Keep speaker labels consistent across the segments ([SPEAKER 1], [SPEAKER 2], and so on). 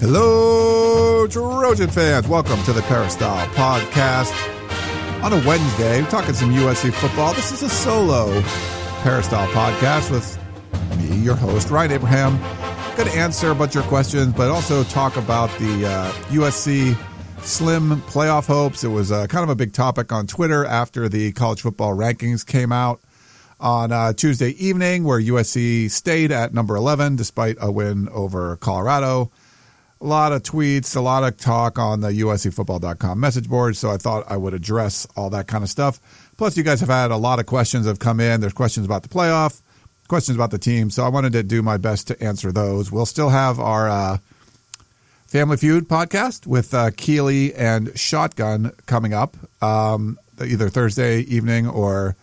[SPEAKER 1] Hello, Trojan fans. Welcome to the Peristyle Podcast. On a Wednesday, we're talking some USC football. This is a solo Peristyle Podcast with me, your host, Ryan Abraham. Going to answer a bunch of your questions, but also talk about the uh, USC slim playoff hopes. It was uh, kind of a big topic on Twitter after the college football rankings came out on uh, Tuesday evening, where USC stayed at number 11 despite a win over Colorado a lot of tweets, a lot of talk on the USCFootball.com message board. So I thought I would address all that kind of stuff. Plus, you guys have had a lot of questions have come in. There's questions about the playoff, questions about the team. So I wanted to do my best to answer those. We'll still have our uh, Family Feud podcast with uh, Keely and Shotgun coming up um, either Thursday evening or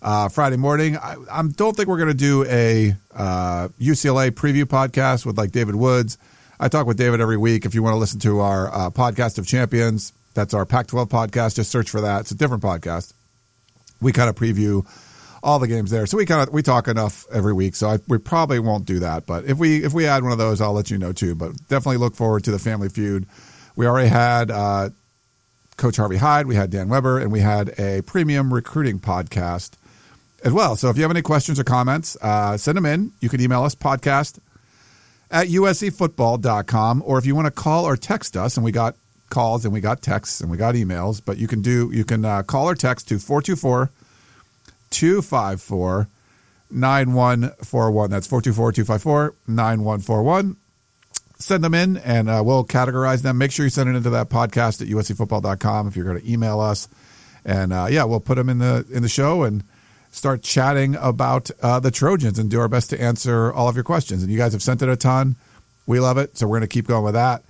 [SPEAKER 1] uh, Friday morning. I, I, don't think we're going to do a UCLA uh, preview podcast with like David Woods. I talk with David every week. If you want to listen to our uh, podcast of champions, that's our Pac 12 podcast. Just search for that. It's a different podcast. We kind of preview all the games there. So we kind of we talk enough every week. So I, we probably won't do that. But if we if we add one of those, I'll let you know too. But definitely look forward to the Family Feud. We already had uh, Coach Harvey Hyde, we had Dan Weber, and we had a premium recruiting podcast as well. So if you have any questions or comments, uh, send them in. You can email us podcast at uscfootball.com. Or if you want to call or text us, and we got calls and we got texts and we got emails, but you can do you can uh, call or text to 424 254 9141. That's 424 254 9141. Send them in and uh, we'll categorize them. Make sure you send it into that podcast at uscfootball.com if you're going to email us. And uh, yeah, we'll put them in the in the show and start chatting about uh, the Trojans and do our best to answer all of your questions. And you guys have sent it a ton. We love it. So we're going to keep going with that.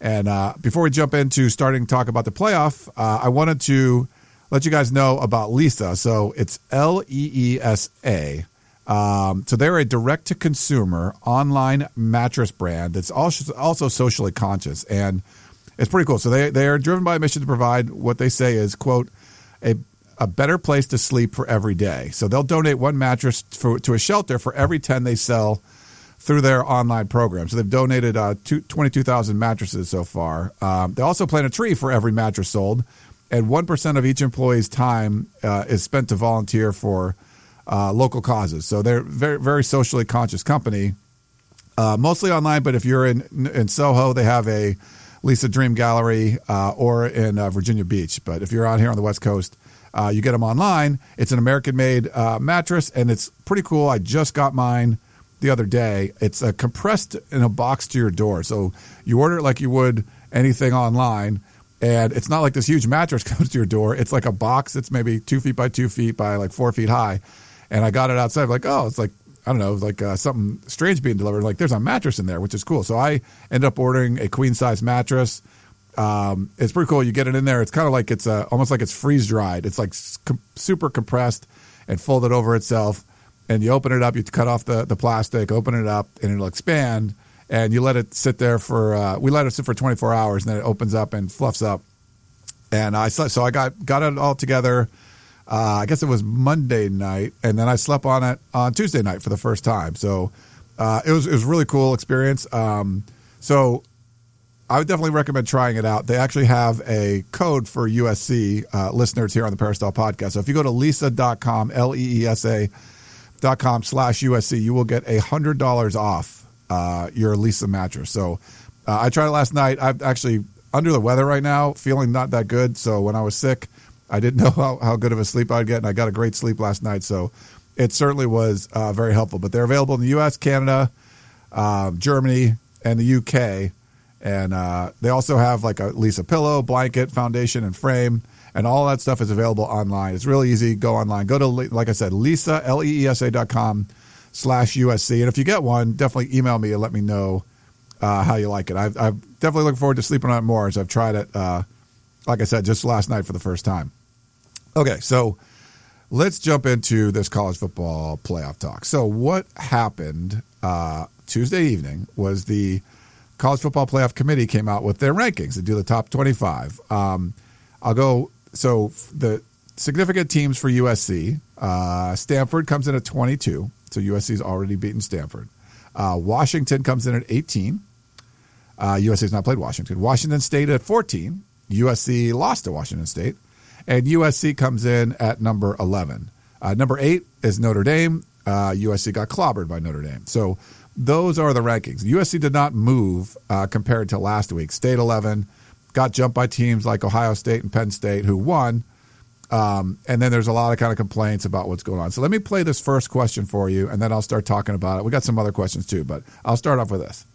[SPEAKER 1] And uh, before we jump into starting to talk about the playoff, uh, I wanted to let you guys know about Leesa. So it's L E E S A. Um, so they're a direct to consumer online mattress brand that's also, also socially conscious. And it's pretty cool. So they, they are driven by a mission to provide what they say is, quote, a a better place to sleep for every day. So they'll donate one mattress for, to a shelter for every 10 they sell through their online program. So they've donated uh, 22,000 mattresses so far. Um, they also plant a tree for every mattress sold, and 1% of each employee's time uh, is spent to volunteer for uh, local causes. So they're very, very socially conscious company, uh, mostly online. But if you're in in Soho, they have a Leesa Dream Gallery, uh, or in uh, Virginia Beach. But if you're out here on the West Coast, uh, you get them online. It's an American made uh, mattress, and it's pretty cool. I just got mine the other day. It's uh, compressed in a box to your door. So you order it like you would anything online. And it's not like this huge mattress comes to your door. It's like a box that's maybe two feet by two feet by like four feet high. And I got it outside. Like, oh, it's like I don't know, like uh, something strange being delivered. Like there's a mattress in there, which is cool. So I ended up ordering a queen size mattress. Um, it's pretty cool. You get it in there. It's kind of like it's a, almost like it's freeze dried. It's like com- super compressed and folded over itself. And you open it up, you cut off the, the plastic, open it up, and it'll expand. And you let it sit there for, uh, we let it sit for 24 hours, and then it opens up and fluffs up. And I so I got got it all together. Uh, I guess it was Monday night, and then I slept on it on Tuesday night for the first time. So uh, it was it was really cool experience. Um, so I would definitely recommend trying it out. They actually have a code for USC uh, listeners here on the Peristyle podcast. So if you go to leesa.com, L E E S A dot com slash USC, you will get a hundred dollars off uh, your Leesa mattress. So uh, I tried it last night. I'm actually under the weather right now, feeling not that good. So when I was sick, I didn't know how, how good of a sleep I'd get, and I got a great sleep last night. So it certainly was uh, very helpful. But they're available in the U.S., Canada, uh, Germany, and the U.K. And uh, they also have like a Leesa pillow, blanket, foundation, and frame. And all that stuff is available online. It's really easy. Go online. Go to, like I said, Leesa, L E E S A dot com slash USC. And if you get one, definitely email me and let me know uh, how you like it. I've, I've definitely looking forward to sleeping on it more as I've tried it. Uh, like I said, just last night for the first time. Okay, so let's jump into this college football playoff talk. So, what happened uh, Tuesday evening was the college football playoff committee came out with their rankings to do the top 25. Um, I'll go. So, the significant teams for USC uh, Stanford comes in at 22. So, USC's already beaten Stanford. Uh, Washington comes in at 18. Uh, USC's not played Washington. Washington State at 14. USC lost to Washington State. And USC comes in at number 11. Uh, number eight is Notre Dame. Uh, USC got clobbered by Notre Dame. So those are the rankings. USC did not move uh, compared to last week. State 11 got jumped by teams like Ohio State and Penn State who won. Um, and then there's a lot of kind of complaints about what's going on. So let me play this first question for you, and then I'll start talking about it. We got some other questions too, but I'll start off with this.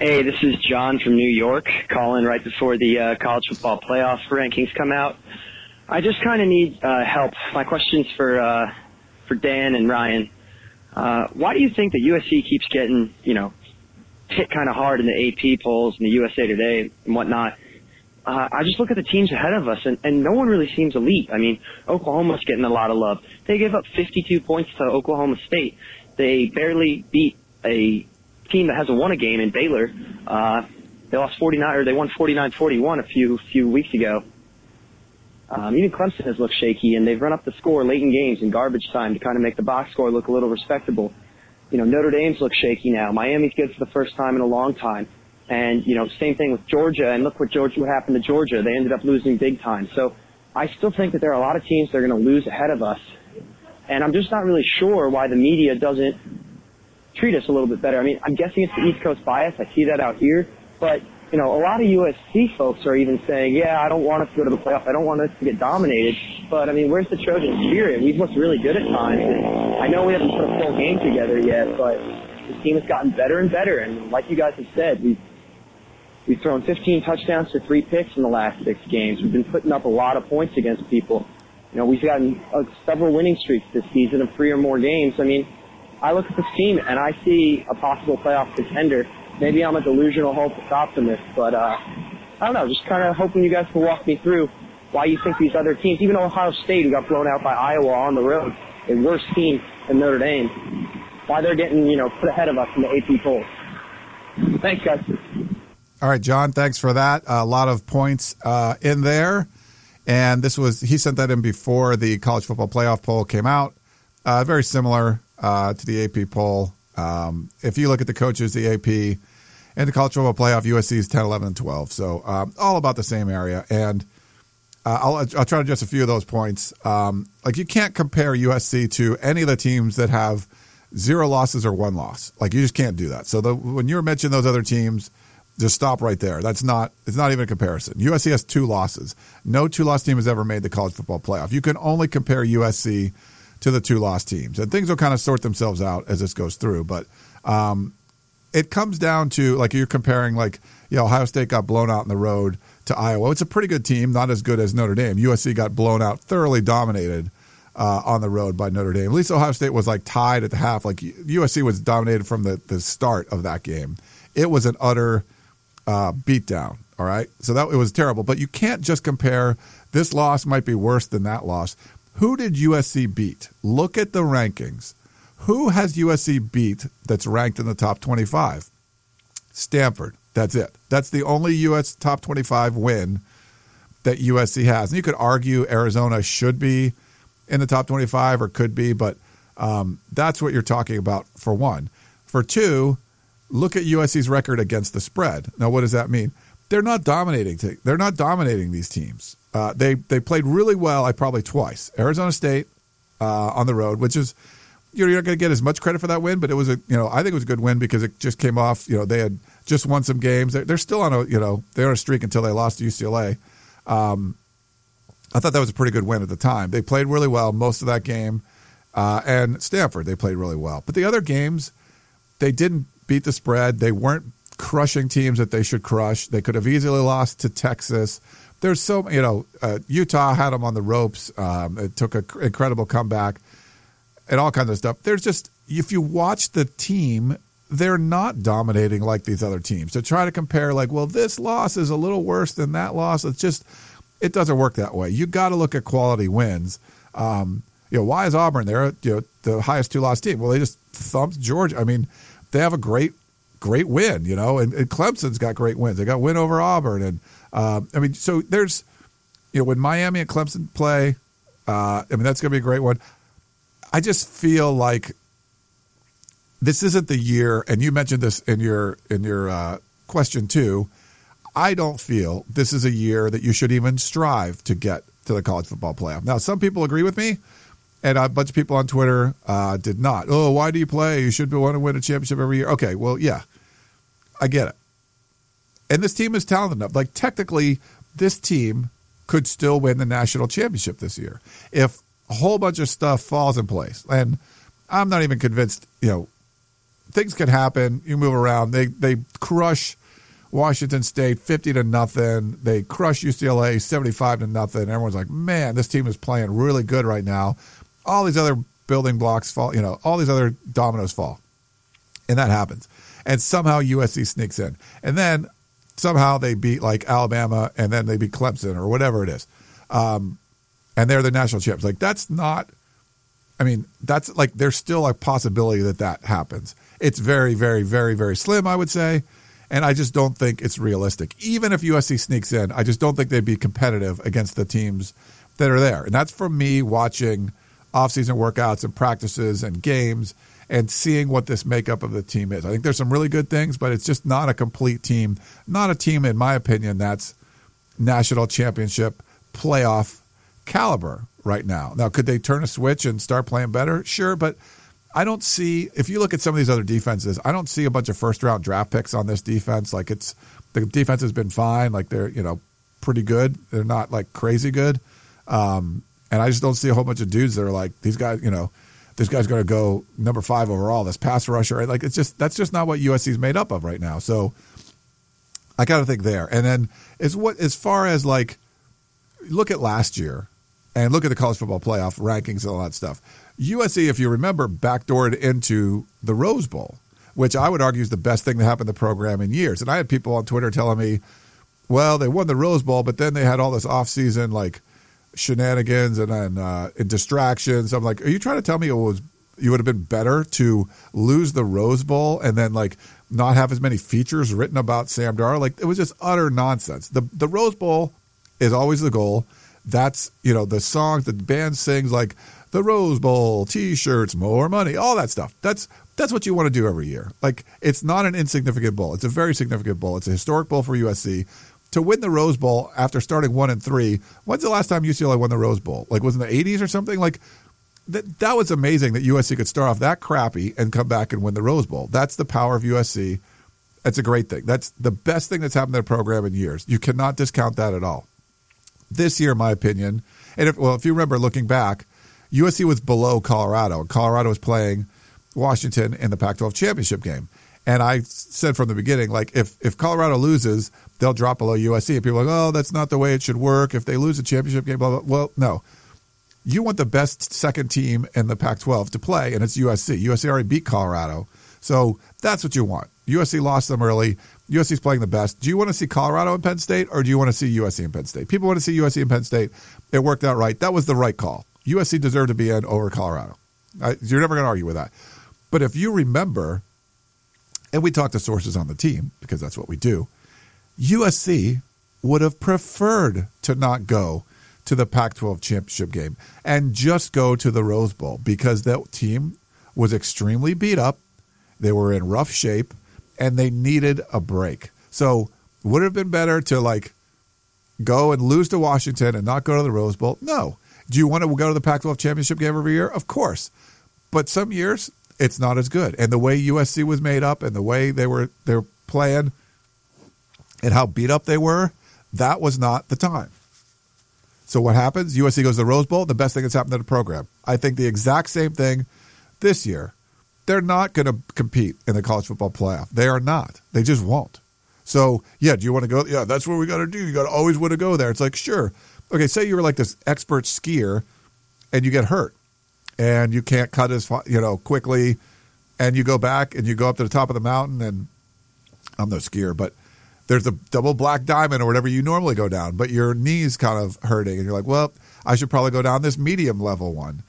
[SPEAKER 2] Hey, this is John from New York, calling right before the uh, college football playoff rankings come out. I just kind of need uh, help. My question's for uh, for Dan and Ryan. Uh, why do you think that USC keeps getting, you know, hit kind of hard in the AP polls and the USA Today and whatnot? Uh, I just look at the teams ahead of us, and, and no one really seems elite. I mean, Oklahoma's getting a lot of love. They gave up 52 points to Oklahoma State. They barely beat a team that hasn't won a game in Baylor. Uh, they lost 49, or they won 49-41 a few few weeks ago. Um, even Clemson has looked shaky, and they've run up the score late in games in garbage time to kind of make the box score look a little respectable. You know, Notre Dame's look shaky now. Miami's good for the first time in a long time. And, you know, same thing with Georgia, and look what Georgia, what happened to Georgia. They ended up losing big time. So I still think that there are a lot of teams that are going to lose ahead of us. And I'm just not really sure why the media doesn't treat us a little bit better. I mean, I'm guessing it's the East Coast bias. I see that out here. But you know, a lot of USC folks are even saying, yeah, I don't want us to go to the playoffs. I don't want us to get dominated. But, I mean, where's the Trojan spirit? We've looked really good at times. And I know we haven't put a full game together yet, but the team has gotten better and better. And like you guys have said, we've, we've thrown 15 touchdowns to three picks in the last six games. We've been putting up a lot of points against people. You know, we've gotten uh, several winning streaks this season of three or more games. I mean, I look at this team and I see a possible playoff contender maybe I'm a delusional hopeless optimist, but uh, I don't know. Just kind of hoping you guys can walk me through why you think these other teams, even Ohio State, who got blown out by Iowa on the road, a worse team than Notre Dame, why they're getting you know put ahead of us in the AP polls. Thanks, guys.
[SPEAKER 1] All right, John. Thanks for that. A lot of points uh, in there, and this was he sent that in before the college football playoff poll came out. Uh, very similar uh, to the AP poll. Um, if you look at the coaches, the AP and the college football playoff, USC is 10, 11, and 12. So um, all about the same area. And uh, I'll, I'll try to address a few of those points. Um, like you can't compare USC to any of the teams that have zero losses or one loss. Like you just can't do that. So the, when you're mentioning those other teams, just stop right there. That's not it's not even a comparison. USC has two losses. No two loss team has ever made the college football playoff. You can only compare USC to the two loss teams, and things will kind of sort themselves out as this goes through. But um, it comes down to like you're comparing like you know Ohio State got blown out in the road to Iowa. It's a pretty good team, not as good as Notre Dame. USC got blown out, thoroughly dominated uh, on the road by Notre Dame. At least Ohio State was like tied at the half. Like USC was dominated from the the start of that game. It was an utter uh, beatdown. All right, so that it was terrible. But you can't just compare. This loss might be worse than that loss. Who did USC beat? Look at the rankings. Who has USC beat that's ranked in the top 25? Stanford. That's it. That's the only US top 25 win that USC has. And you could argue Arizona should be in the top 25 or could be, but um, that's what you're talking about for one. For two, look at USC's record against the spread. Now, what does that mean? They're not dominating. They're not dominating these teams. Uh, they they played really well. I probably twice. Arizona State uh, on the road, which is you're not going to get as much credit for that win, but it was a you know I think it was a good win because it just came off. You know they had just won some games. They're, they're still on a you know they're on a streak until they lost to UCLA. Um, I thought that was a pretty good win at the time. They played really well most of that game, uh, and Stanford they played really well. But the other games, they didn't beat the spread. They weren't crushing teams that they should crush. They could have easily lost to Texas. There's so you know uh, Utah had them on the ropes. Um, it took an incredible comeback and all kinds of stuff. There's just if you watch the team they're not dominating like these other teams. To try to compare, like, well, this loss is a little worse than that loss. It's just, it doesn't work that way. You got to look at quality wins. Um, you know, why is Auburn there? You know, the highest two loss team. Well, they just thumped Georgia. I mean, they have a great, great win. You know, and, and Clemson's got great wins. They got win over Auburn, and uh, I mean, so there's, you know, when Miami and Clemson play, uh, I mean, that's going to be a great one. I just feel like this isn't the year, and you mentioned this in your in your uh, question too. I don't feel this is a year that you should even strive to get to the college football playoff. Now, some people agree with me, and a bunch of people on Twitter uh, did not. Oh, why do you play? You should want to win a championship every year. Okay, well, yeah, I get it. And this team is talented enough. Like technically, this team could still win the national championship this year if a whole bunch of stuff falls in place. And I'm not even convinced. You know, things can happen. You move around. They they crush Washington State fifty to nothing. They crush UCLA seventy five to nothing. Everyone's like, man, this team is playing really good right now. All these other building blocks fall. You know, all these other dominoes fall, and that happens. And somehow USC sneaks in, and then somehow they beat like Alabama, and then they beat Clemson or whatever it is, um, and they're the national champs. Like that's not. I mean, that's like there's still a possibility that that happens. It's very, very, very, very slim, I would say. And I just don't think it's realistic. Even if USC sneaks in, I just don't think they'd be competitive against the teams that are there. And that's from me watching offseason workouts and practices and games and seeing what this makeup of the team is. I think there's some really good things, but it's just not a complete team. Not a team, in my opinion, that's national championship playoff caliber right now. Now, could they turn a switch and start playing better? Sure, but I don't see if you look at some of these other defenses, I don't see a bunch of first round draft picks on this defense. Like it's the defense has been fine, like they're, you know, pretty good. They're not like crazy good. Um, and I just don't see a whole bunch of dudes that are like these guys, you know, this guy's going to go number five overall, this pass rusher. Like it's just that's just not what USC's made up of right now. So I got to think there. And then as what as far as like look at last year and look at the college football playoff rankings and all that stuff. USC, if you remember, backdoored into the Rose Bowl, which I would argue is the best thing that happened to the program in years. And I had people on Twitter telling me, well, they won the Rose Bowl, but then they had all this offseason like shenanigans and, and, uh, and distractions. I'm like, are you trying to tell me it was you would have been better to lose the Rose Bowl and then like not have as many features written about Sam Darnold? Like it was just utter nonsense. The the Rose Bowl is always the goal. That's you know the songs the band sings like the Rose Bowl, T-shirts, more money, all that stuff. That's that's what you want to do every year. Like it's not an insignificant bowl. It's a very significant bowl. It's a historic bowl for USC. To win the Rose Bowl after starting one and three, when's the last time UCLA won the Rose Bowl? Like was in the '80s or something? Like that that was amazing that USC could start off that crappy and come back and win the Rose Bowl. That's the power of USC. That's a great thing. That's the best thing that's happened to the program in years. You cannot discount that at all. This year, in my opinion, and if well, if you remember looking back, USC was below Colorado. Colorado was playing Washington in the Pac-12 championship game. And I said from the beginning, like if if Colorado loses, they'll drop below USC. And people are like, oh, that's not the way it should work. If they lose a championship game, blah blah. Well, no. You want the best second team in the Pac-12 to play, and it's USC. USC already beat Colorado, so that's what you want. USC lost them early. USC's playing the best. Do you want to see Colorado and Penn State, or do you want to see USC and Penn State? People want to see USC and Penn State. It worked out right. That was the right call. USC deserved to be in over Colorado. You're never going to argue with that. But if you remember, and we talked to sources on the team because that's what we do, USC would have preferred to not go to the Pac 12 championship game and just go to the Rose Bowl because that team was extremely beat up. They were in rough shape and they needed a break. So, would it have been better to like go and lose to Washington and not go to the Rose Bowl? No. Do you want to go to the Pac 12 championship game every year? Of course. But some years it's not as good. And the way USC was made up and the way they were they're playing and how beat up they were, that was not the time. So what happens? USC goes to the Rose Bowl, the best thing that's happened to the program. I think the exact same thing this year. They're not going to compete in the college football playoff. They are not. They just won't. So, yeah, do you want to go? Yeah, that's what we got to do. You got to always want to go there. It's like, sure, okay, say you were like this expert skier and you get hurt and you can't cut as you know quickly and you go back and you go up to the top of the mountain, and I'm no skier, but there's a double black diamond or whatever you normally go down, but your knees kind of hurting, and you're like, well, I should probably go down this medium level one.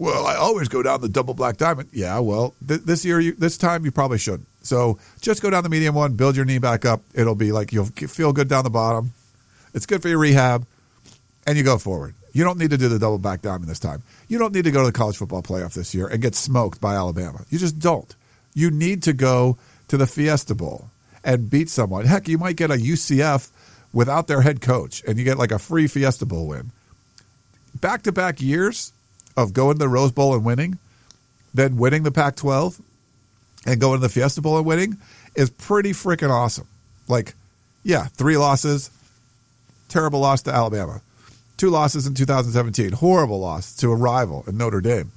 [SPEAKER 1] Well, I always go down the double black diamond. Yeah, well, th- this year, you, this time, you probably shouldn't. So just go down the medium one, build your knee back up. It'll be like you'll feel good down the bottom. It's good for your rehab, and you go forward. You don't need to do the double back diamond this time. You don't need to go to the college football playoff this year and get smoked by Alabama. You just don't. You need to go to the Fiesta Bowl and beat someone. Heck, you might get a UCF without their head coach, and you get like a free Fiesta Bowl win. Back to back years of going to the Rose Bowl and winning, then winning the Pac 12 and going to the Fiesta Bowl and winning is pretty freaking awesome. Like, yeah, three losses, terrible loss to Alabama. Two losses in 2017, horrible loss to a rival in Notre Dame.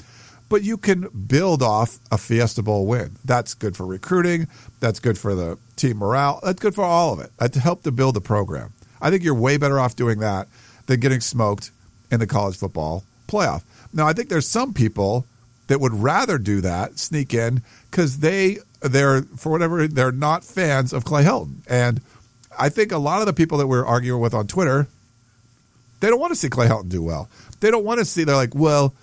[SPEAKER 1] But you can build off a Fiesta Bowl win. That's good for recruiting. That's good for the team morale. That's good for all of it. That to help to build the program. I think you're way better off doing that than getting smoked in the college football playoff. Now, I think there's some people that would rather do that, sneak in, because they they're for whatever they're not fans of Clay Helton, and I think a lot of the people that we're arguing with on Twitter, they don't want to see Clay Helton do well. They don't want to see. They're like, well,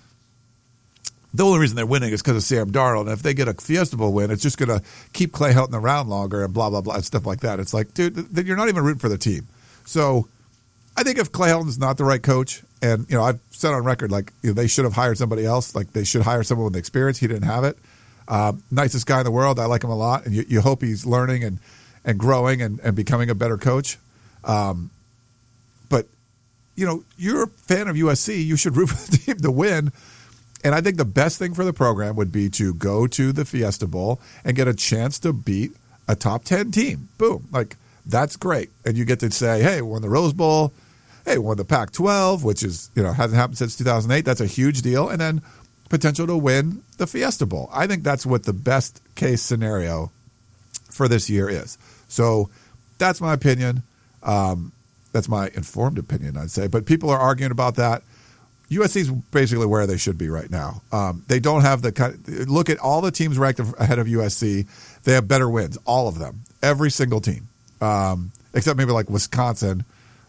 [SPEAKER 1] the only reason they're winning is because of Sam Darnold. And if they get a Fiesta Bowl win, it's just going to keep Clay Helton around longer and blah blah blah and stuff like that. It's like, dude, you're not even rooting for the team. So, I think if Clay Helton's not the right coach, and you know, I've said on record like you know, they should have hired somebody else. Like they should hire someone with experience. He didn't have it. Um, nicest guy in the world. I like him a lot, and you, you hope he's learning and and growing and, and becoming a better coach. Um, but you know, you're a fan of USC. You should root for the team to win. And I think the best thing for the program would be to go to the Fiesta Bowl and get a chance to beat a top 10 team. Boom. Like, that's great. And you get to say, hey, we won the Rose Bowl. Hey, won the Pac 12, which is, you know, hasn't happened since 2008. That's a huge deal. And then potential to win the Fiesta Bowl. I think that's what the best case scenario for this year is. So that's my opinion. Um, that's my informed opinion, I'd say. But people are arguing about that. USC is basically where they should be right now. Um, they don't have the. Look at all the teams ranked ahead of USC. They have better wins, all of them, every single team, um, except maybe like Wisconsin,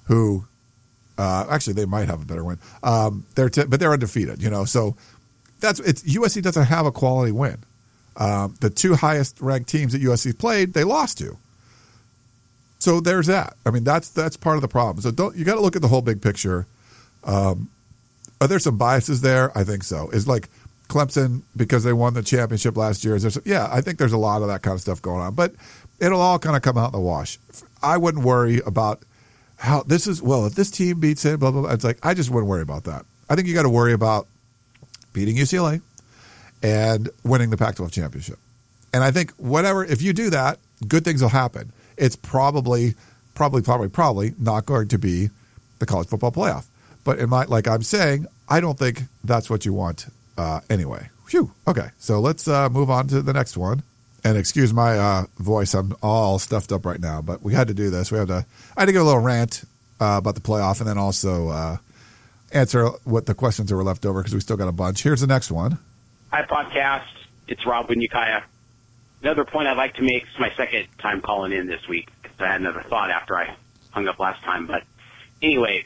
[SPEAKER 1] who uh, actually they might have a better win. Um, they're t- but they're undefeated, you know. So that's it's USC doesn't have a quality win. Um, the two highest ranked teams that USC played, they lost to. So there's that. I mean, that's that's part of the problem. So don't you got to look at the whole big picture. Um, are there some biases there? I think so. Is like Clemson because they won the championship last year? Is there some, yeah, I think there's a lot of that kind of stuff going on, but it'll all kind of come out in the wash. I wouldn't worry about how this is. Well, if this team beats it, blah blah blah. It's like I just wouldn't worry about that. I think you got to worry about beating UCLA and winning the Pac-12 championship. And I think whatever if you do that, good things will happen. It's probably, probably, probably, probably not going to be the college football playoff. But in my, like I'm saying, I don't think that's what you want uh, anyway. Phew. Okay, so let's uh, move on to the next one. And excuse my uh, voice; I'm all stuffed up right now. But we had to do this. We had to. I had to give a little rant uh, about the playoff, and then also uh, answer what the questions that were left over because we still got a bunch. Here's the next one.
[SPEAKER 3] Hi, podcast. It's Rob Winyukaya. Another point I'd like to make. It's my second time calling in this week because I had another thought after I hung up last time. But anyway,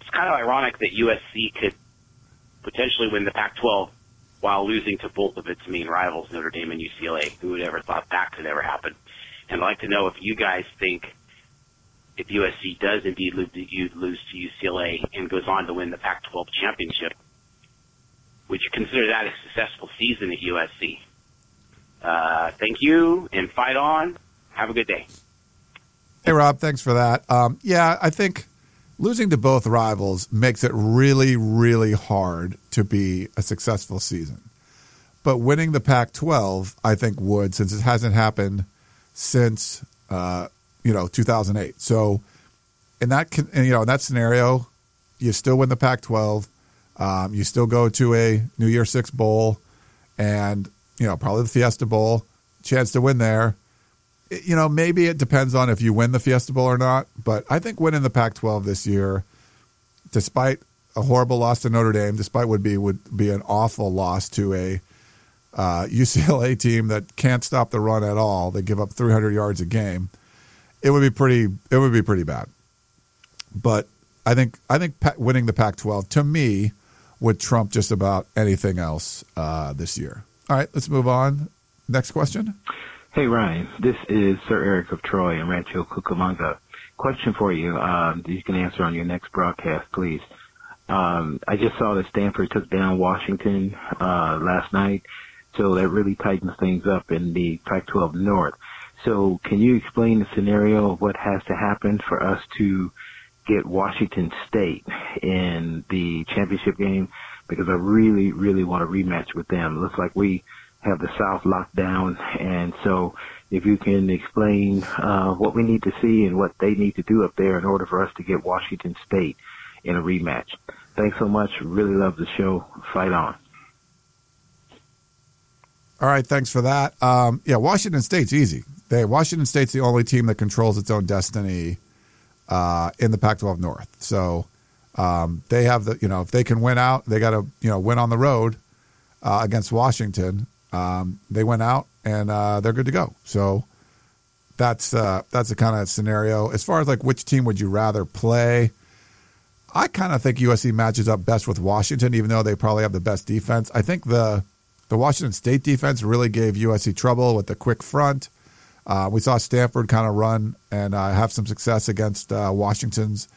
[SPEAKER 3] it's kind of ironic that USC could potentially win the Pac-12 while losing to both of its main rivals, Notre Dame and UCLA. Who would ever thought that could ever happen? And I'd like to know if you guys think if USC does indeed lose to UCLA and goes on to win the Pac-12 championship, would you consider that a successful season at USC? Uh, thank you and fight on. Have a good day.
[SPEAKER 1] Hey, Rob, thanks for that. Um, yeah, I think losing to both rivals makes it really, really hard to be a successful season. But winning the Pac 12, I think, would, since it hasn't happened since, uh, you know, 2008. So, in that, you know, in that scenario, you still win the Pac 12. Um, you still go to a New Year Six Bowl and, you know, probably the Fiesta Bowl, chance to win there you know, maybe it depends on if you win the Fiesta Bowl or not. But I think winning the Pac-12 this year, despite a horrible loss to Notre Dame, despite would be would be an awful loss to a uh, UCLA team that can't stop the run at all. They give up 300 yards a game. It would be pretty. It would be pretty bad. But I think I think winning the Pac-12 to me would trump just about anything else uh, this year. All right, let's move on. Next question.
[SPEAKER 4] Hey Ryan, this is Sir Eric of Troy and Rancho Cucamonga. Question for you. Um, that you can answer on your next broadcast, please. Um, I just saw that Stanford took down Washington uh, last night, so that really tightens things up in the Pac-12 North. So, can you explain the scenario of what has to happen for us to get Washington State in the championship game? Because I really, really want a rematch with them. It looks like we have the South locked down, and so if you can explain uh, what we need to see and what they need to do up there in order for us to get Washington State in a rematch. Thanks so much. Really love the show. Fight on.
[SPEAKER 1] All right, thanks for that. Um, yeah, Washington State's easy. They Washington State's the only team that controls its own destiny uh, in the Pac-12 North. So um, they have the you know if they can win out, they got to you know win on the road uh, against Washington. Um, they went out and uh, they're good to go. So that's uh, that's the kind of scenario. As far as like which team would you rather play? I kind of think USC matches up best with Washington, even though they probably have the best defense. I think the the Washington State defense really gave USC trouble with the quick front. Uh, we saw Stanford kind of run and uh, have some success against uh, Washington's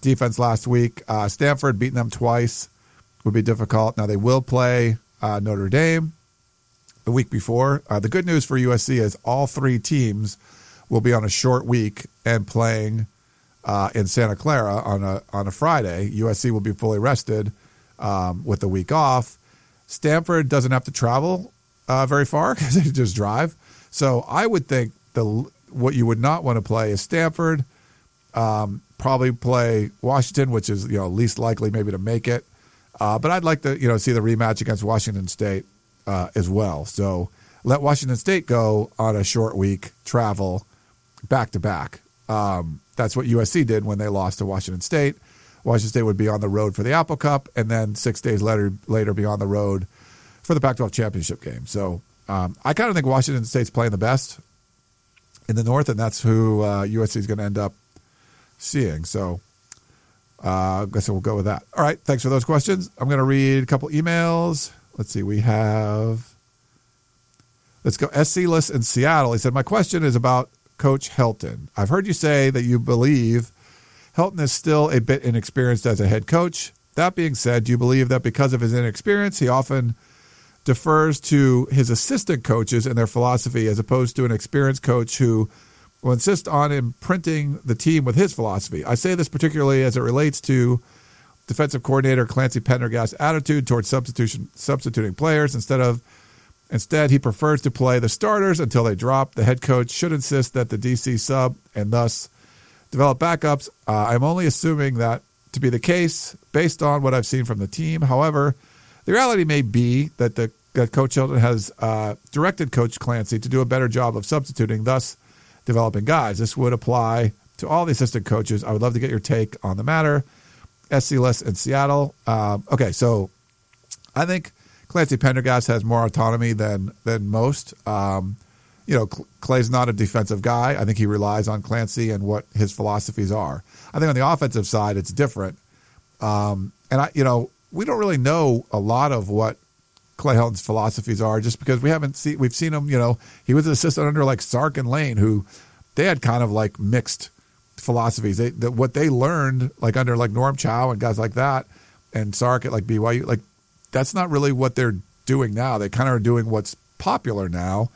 [SPEAKER 1] defense last week. Uh, Stanford beating them twice would be difficult. Now they will play uh, Notre Dame the week before. Uh, the good news for USC is all three teams will be on a short week and playing uh, in Santa Clara on a on a Friday. USC will be fully rested um, with the week off. Stanford doesn't have to travel uh, very far because they just drive. So I would think the what you would not want to play is Stanford. Um, probably play Washington, which is you know least likely maybe to make it. Uh, but I'd like to you know see the rematch against Washington State uh, as well. So let Washington State go on a short week travel back to back. Um, that's what USC did when they lost to Washington State. Washington State would be on the road for the Apple Cup, and then six days later, later be on the road for the Pac-12 championship game. So um, I kind of think Washington State's playing the best in the North, and that's who uh, USC is going to end up seeing. So uh, I guess we'll go with that. All right, thanks for those questions. I'm going to read a couple emails. Let's see, we have. Let's go. SC List in Seattle. He said, My question is about Coach Helton. I've heard you say that you believe Helton is still a bit inexperienced as a head coach. That being said, do you believe that because of his inexperience, he often defers to his assistant coaches and their philosophy as opposed to an experienced coach who will insist on imprinting the team with his philosophy? I say this particularly as it relates to defensive coordinator Clancy Pendergast's attitude towards substitution substituting players instead of instead he prefers to play the starters until they drop. The head coach should insist that the DC sub and thus develop backups. Uh, I'm only assuming that to be the case based on what I've seen from the team. However, the reality may be that the that Coach Helton has uh, directed Coach Clancy to do a better job of substituting, thus developing guys. This would apply to all the assistant coaches. I would love to get your take on the matter. SCLS in Seattle. Um, okay, so I think Clancy Pendergast has more autonomy than than most. Um, you know, Clay's not a defensive guy. I think he relies on Clancy and what his philosophies are. I think on the offensive side, it's different. Um, and I, you know, we don't really know a lot of what Clay Helton's philosophies are, just because we haven't seen. We've seen him. You know, he was an assistant under like Sark and Lane, who they had kind of like mixed philosophies. They that what they learned like under like Norm Chow and guys like that, and Sark at like BYU, like that's not really what they're doing now. They kind of are doing what's popular now,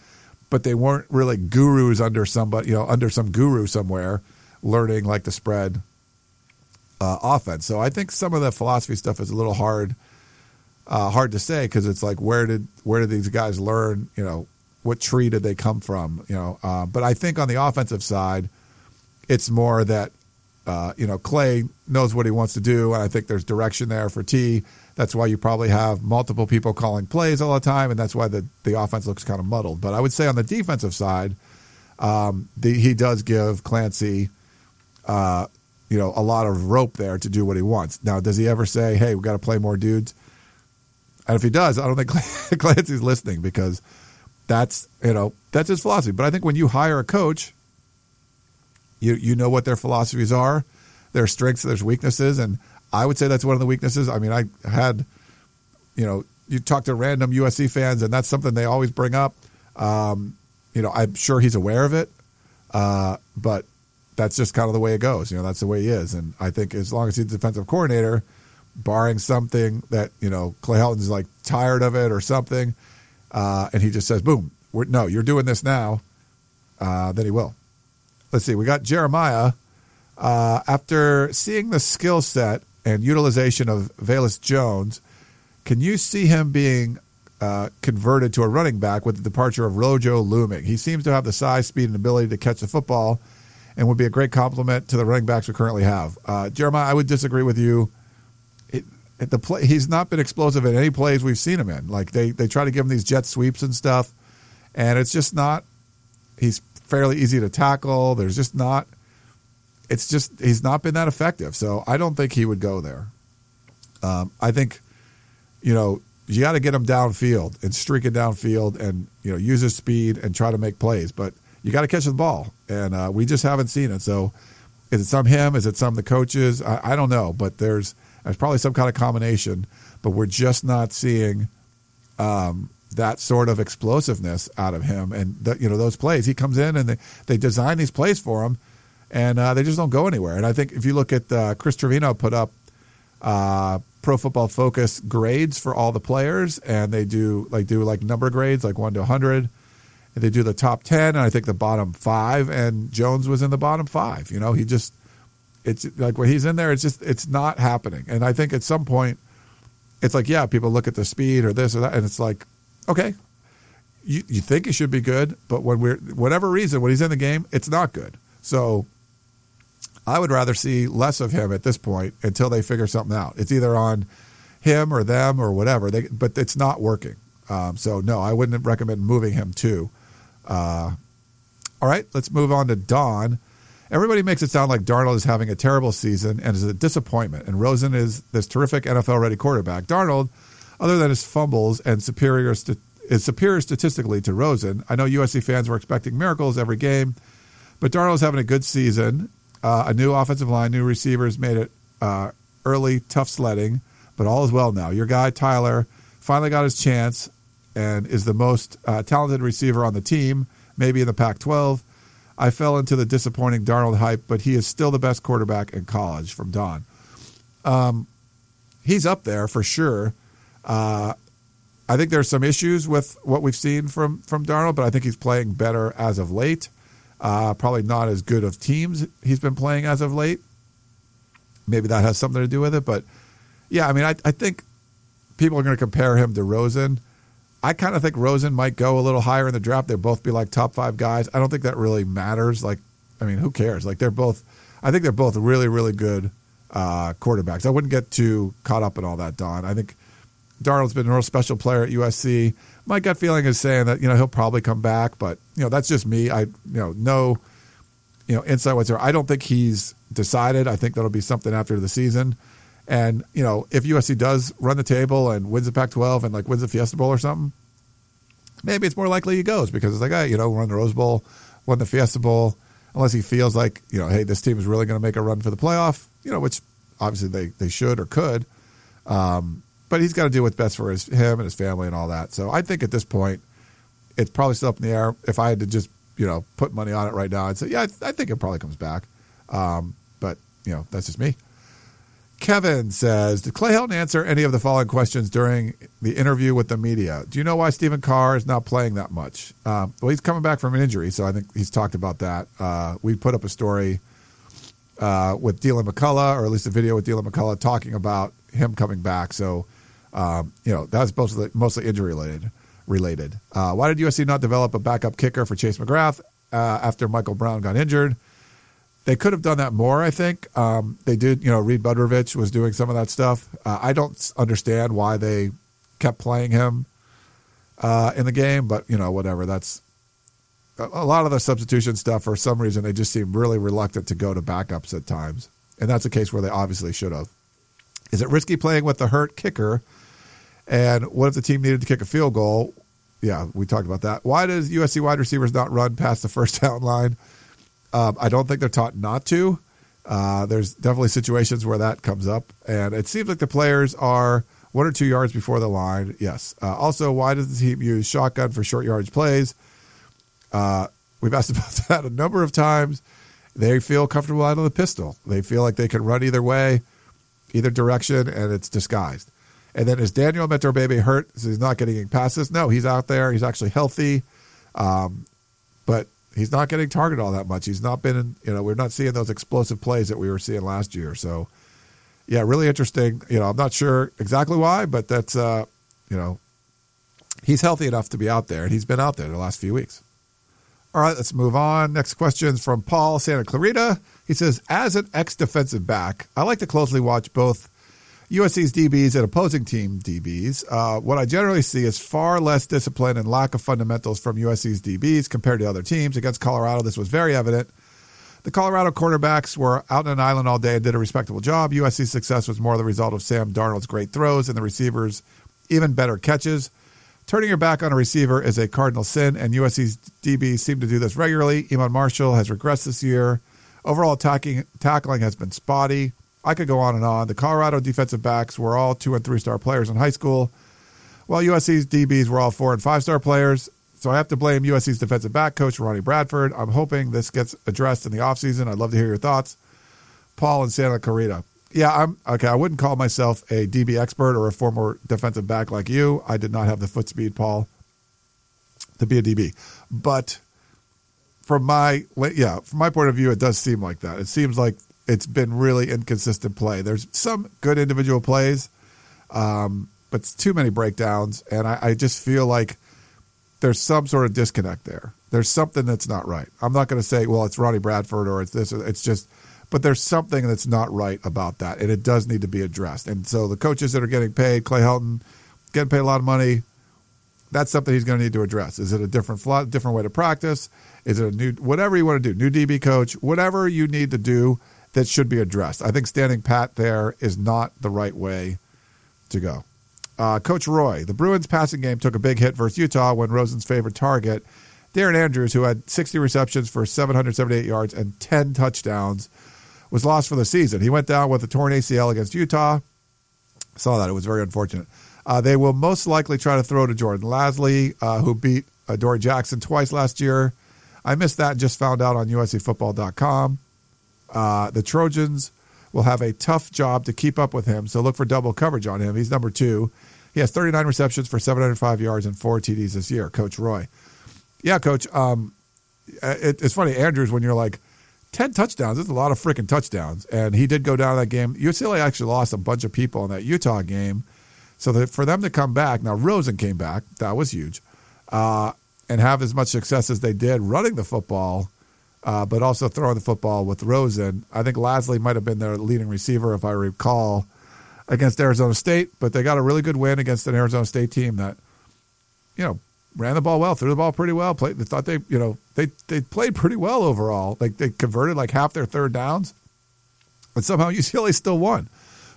[SPEAKER 1] but they weren't really gurus under somebody, you know, under some guru somewhere learning like the spread uh, offense. So I think some of the philosophy stuff is a little hard, uh, hard to say because it's like where did where did these guys learn? You know, what tree did they come from? You know, uh, but I think on the offensive side, it's more that uh, you know Clay knows what he wants to do, and I think there's direction there for T. That's why you probably have multiple people calling plays all the time, and that's why the the offense looks kind of muddled. But I would say on the defensive side, um, the, he does give Clancy, uh, you know, a lot of rope there to do what he wants. Now, does he ever say, "Hey, we got to play more dudes"? And if he does, I don't think Clancy's listening because that's you know that's his philosophy. But I think when you hire a coach, you you know what their philosophies are, their strengths, their weaknesses, and I would say that's one of the weaknesses. I mean, I had, you know, you talk to random USC fans, and that's something they always bring up. Um, you know, I'm sure he's aware of it, uh, but that's just kind of the way it goes. You know, that's the way he is, and I think as long as he's defensive coordinator, barring something that you know Clay Helton's like tired of it or something, uh, and he just says, "Boom, no, you're doing this now," uh, then he will. Let's see, we got Jeremiah. Uh, after seeing the skill set and utilization of Velus Jones, can you see him being uh, converted to a running back with the departure of Rojo looming? He seems to have the size, speed, and ability to catch the football, and would be a great complement to the running backs we currently have. Uh, Jeremiah, I would disagree with you. The play, he's not been explosive in any plays we've seen him in. Like they they try to give him these jet sweeps and stuff, and it's just not. He's fairly easy to tackle. There's just not. It's just he's not been that effective. So I don't think he would go there. Um, I think, you know, you got to get him downfield and streak it downfield and you know use his speed and try to make plays. But you got to catch the ball, and uh, we just haven't seen it. So is it some him? Is it some the coaches? I, I don't know, but there's there's probably some kind of combination. But we're just not seeing um, that sort of explosiveness out of him. And the, you know those plays, he comes in and they they design these plays for him, and uh, they just don't go anywhere. And I think if you look at uh, Chris Trevino put up uh, Pro Football Focus grades for all the players, and they do like do like number grades, like one to hundred. And they do the top ten, and I think the bottom five. And Jones was in the bottom five. You know, he just it's like when he's in there, it's just it's not happening. And I think at some point, it's like yeah, people look at the speed or this or that, and it's like okay, you you think he should be good, but when we're whatever reason when he's in the game, it's not good. So I would rather see less of him at this point until they figure something out. It's either on him or them or whatever. They, but it's not working. Um, so no, I wouldn't recommend moving him too. Uh, all right, let's move on to Don. Everybody makes it sound like Darnold is having a terrible season and is a disappointment, and Rosen is this terrific NFL ready quarterback. Darnold, other than his fumbles and superior st- is superior statistically to Rosen. I know USC fans were expecting miracles every game, but Darnold's having a good season uh, a new offensive line, new receivers made it uh, early, tough sledding, but all is well now. Your guy, Tyler, finally got his chance and is the most uh, talented receiver on the team, maybe in the Pac 12. I fell into the disappointing Darnold hype, but he is still the best quarterback in college from Don. Um, he's up there for sure. Uh, I think there's some issues with what we've seen from from Darnold, but I think he's playing better as of late. Uh, probably not as good of teams he's been playing as of late. Maybe that has something to do with it. But yeah, I mean, I, I think people are going to compare him to Rosen. I kind of think Rosen might go a little higher in the draft. They'll both be like top five guys. I don't think that really matters. Like, I mean, who cares? Like, they're both, I think they're both really, really good uh, quarterbacks. I wouldn't get too caught up in all that, Don. I think Darnold's been a real special player at USC my gut feeling is saying that you know he'll probably come back, but you know that's just me. I you know no you know insight whatsoever. I don't think he's decided. I think that'll be something after the season. And you know if USC does run the table and wins the Pac-12 and like wins the Fiesta Bowl or something, maybe it's more likely he goes because it's like, hey, you know, run the Rose Bowl, won the Fiesta Bowl. Unless he feels like you know, hey, this team is really going to make a run for the playoff, you know, which obviously they they should or could. Um, but he's got to do what's best for his him and his family and all that. So I think at this point, it's probably still up in the air. If I had to just you know put money on it right now, I'd say yeah, I, I think it probably comes back. Um, but you know that's just me. Kevin says, Did Clay Helton answer any of the following questions during the interview with the media? Do you know why Stephen Carr is not playing that much? Um, well, he's coming back from an injury, so I think he's talked about that. Uh, we put up a story uh, with Deland McCullough, or at least a video with Deland McCullough, talking about him coming back. So um, you know, that's mostly mostly injury related. Related. Uh, why did USC not develop a backup kicker for Chase McGrath uh, after Michael Brown got injured? They could have done that more. I think um, they did. You know, Reid Budrovich was doing some of that stuff. Uh, I don't understand why they kept playing him uh, in the game, but you know, whatever. That's a lot of the substitution stuff. For some reason, they just seem really reluctant to go to backups at times, and that's a case where they obviously should have. Is it risky playing with the hurt kicker And what if the team needed to kick a field goal? Yeah, we talked about that. Why does USC wide receivers not run past the first down line? Um, I don't think they're taught not to. Uh, there's definitely situations where that comes up, and it seems like the players are one or two yards before the line. Yes. Uh, also, why does the team use shotgun for short yardage plays? Uh, we've asked about that a number of times. They feel comfortable out of the pistol. They feel like they can run either way, either direction, and it's disguised. And then is Daniel Imatorbhebhe hurt? So he's not getting passes? No, he's out there. He's actually healthy, um, but he's not getting targeted all that much. He's not been in. You know, we're not seeing those explosive plays that we were seeing last year. So, yeah, really interesting. You know, I'm not sure exactly why, but that's uh, you know, he's healthy enough to be out there, and he's been out there the last few weeks. All right, let's move on. Next question is from Paul Santa Clarita. He says, as an ex defensive back, I like to closely watch both USC's DBs and opposing team DBs. Uh, what I generally see is far less discipline and lack of fundamentals from USC's DBs compared to other teams. Against Colorado, this was very evident. The Colorado cornerbacks were out on an island all day and did a respectable job. USC's success was more the result of Sam Darnold's great throws and the receivers' even better catches. Turning your back on a receiver is a cardinal sin, and USC's DBs seem to do this regularly. Iman Marshall has regressed this year. Overall tackling has been spotty. I could go on and on. The Colorado defensive backs were all two and three star players in high school, while USC's DBs were all four and five star players. So I have to blame USC's defensive back coach, Ronnie Bradford. I'm hoping this gets addressed in the offseason. I'd love to hear your thoughts. Paul and Santa Clarita yeah, I'm okay. I wouldn't call myself a DB expert or a former defensive back like you. I did not have the foot speed, Paul, to be a DB. But from my yeah, from my point of view, it does seem like that. It seems like it's been really inconsistent play. There's some good individual plays, um, but it's too many breakdowns, and I, I just feel like there's some sort of disconnect there. There's something that's not right. I'm not going to say, well, it's Ronnie Bradford or it's this. It's just but there's something that's not right about that, and it does need to be addressed. And so the coaches that are getting paid, Clay Helton, getting paid a lot of money, that's something he's going to need to address. Is it a different different way to practice? Is it a new whatever you want to do, new DB coach, whatever you need to do that should be addressed. I think standing pat there is not the right way to go. Uh, coach Roy, the Bruins passing game took a big hit versus Utah when Rosen's favorite target, Darren Andrews, who had 60 receptions for 778 yards and 10 touchdowns, was lost for the season. He went down with a torn ACL against Utah. Saw that. It was very unfortunate. Uh, they will most likely try to throw to Jordan Lasley, uh, who beat uh, Dory Jackson twice last year. I missed that and just found out on USCFootball.com. Uh, the Trojans will have a tough job to keep up with him, so look for double coverage on him. He's number two. He has 39 receptions for 705 yards and four TDs this year, Coach Roy. Yeah, Coach. Um, it, it's funny, Andrews, when you're like, 10 touchdowns. That's a lot of freaking touchdowns. And he did go down that game. UCLA actually lost a bunch of people in that Utah game. So that for them to come back, now Rosen came back. That was huge. Uh, and have as much success as they did running the football, uh, but also throwing the football with Rosen. I think Lasley might have been their leading receiver, if I recall, against Arizona State. But they got a really good win against an Arizona State team that, you know, ran the ball well, threw the ball pretty well. Played, they thought they, you know, they they played pretty well overall. Like they converted like half their third downs, but somehow UCLA still won.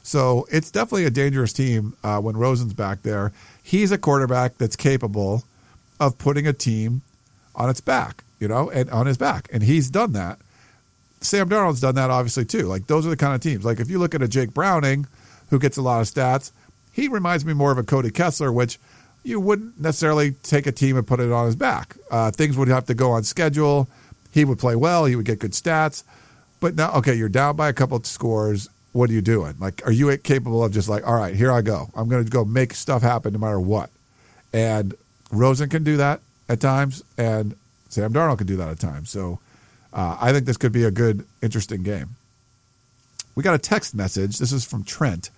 [SPEAKER 1] So it's definitely a dangerous team uh, when Rosen's back there. He's a quarterback that's capable of putting a team on its back, you know, and on his back, and he's done that. Sam Darnold's done that obviously too. Like those are the kind of teams. Like if you look at a Jake Browning, who gets a lot of stats, he reminds me more of a Cody Kessler, which you wouldn't necessarily take a team and put it on his back. Uh, things would have to go on schedule. He would play well. He would get good stats. But now, okay, you're down by a couple scores. What are you doing? Like, are you capable of just like, all right, here I go. I'm going to go make stuff happen no matter what. And Rosen can do that at times, and Sam Darnold can do that at times. So uh, I think this could be a good, interesting game. We got a text message. This is from Trent.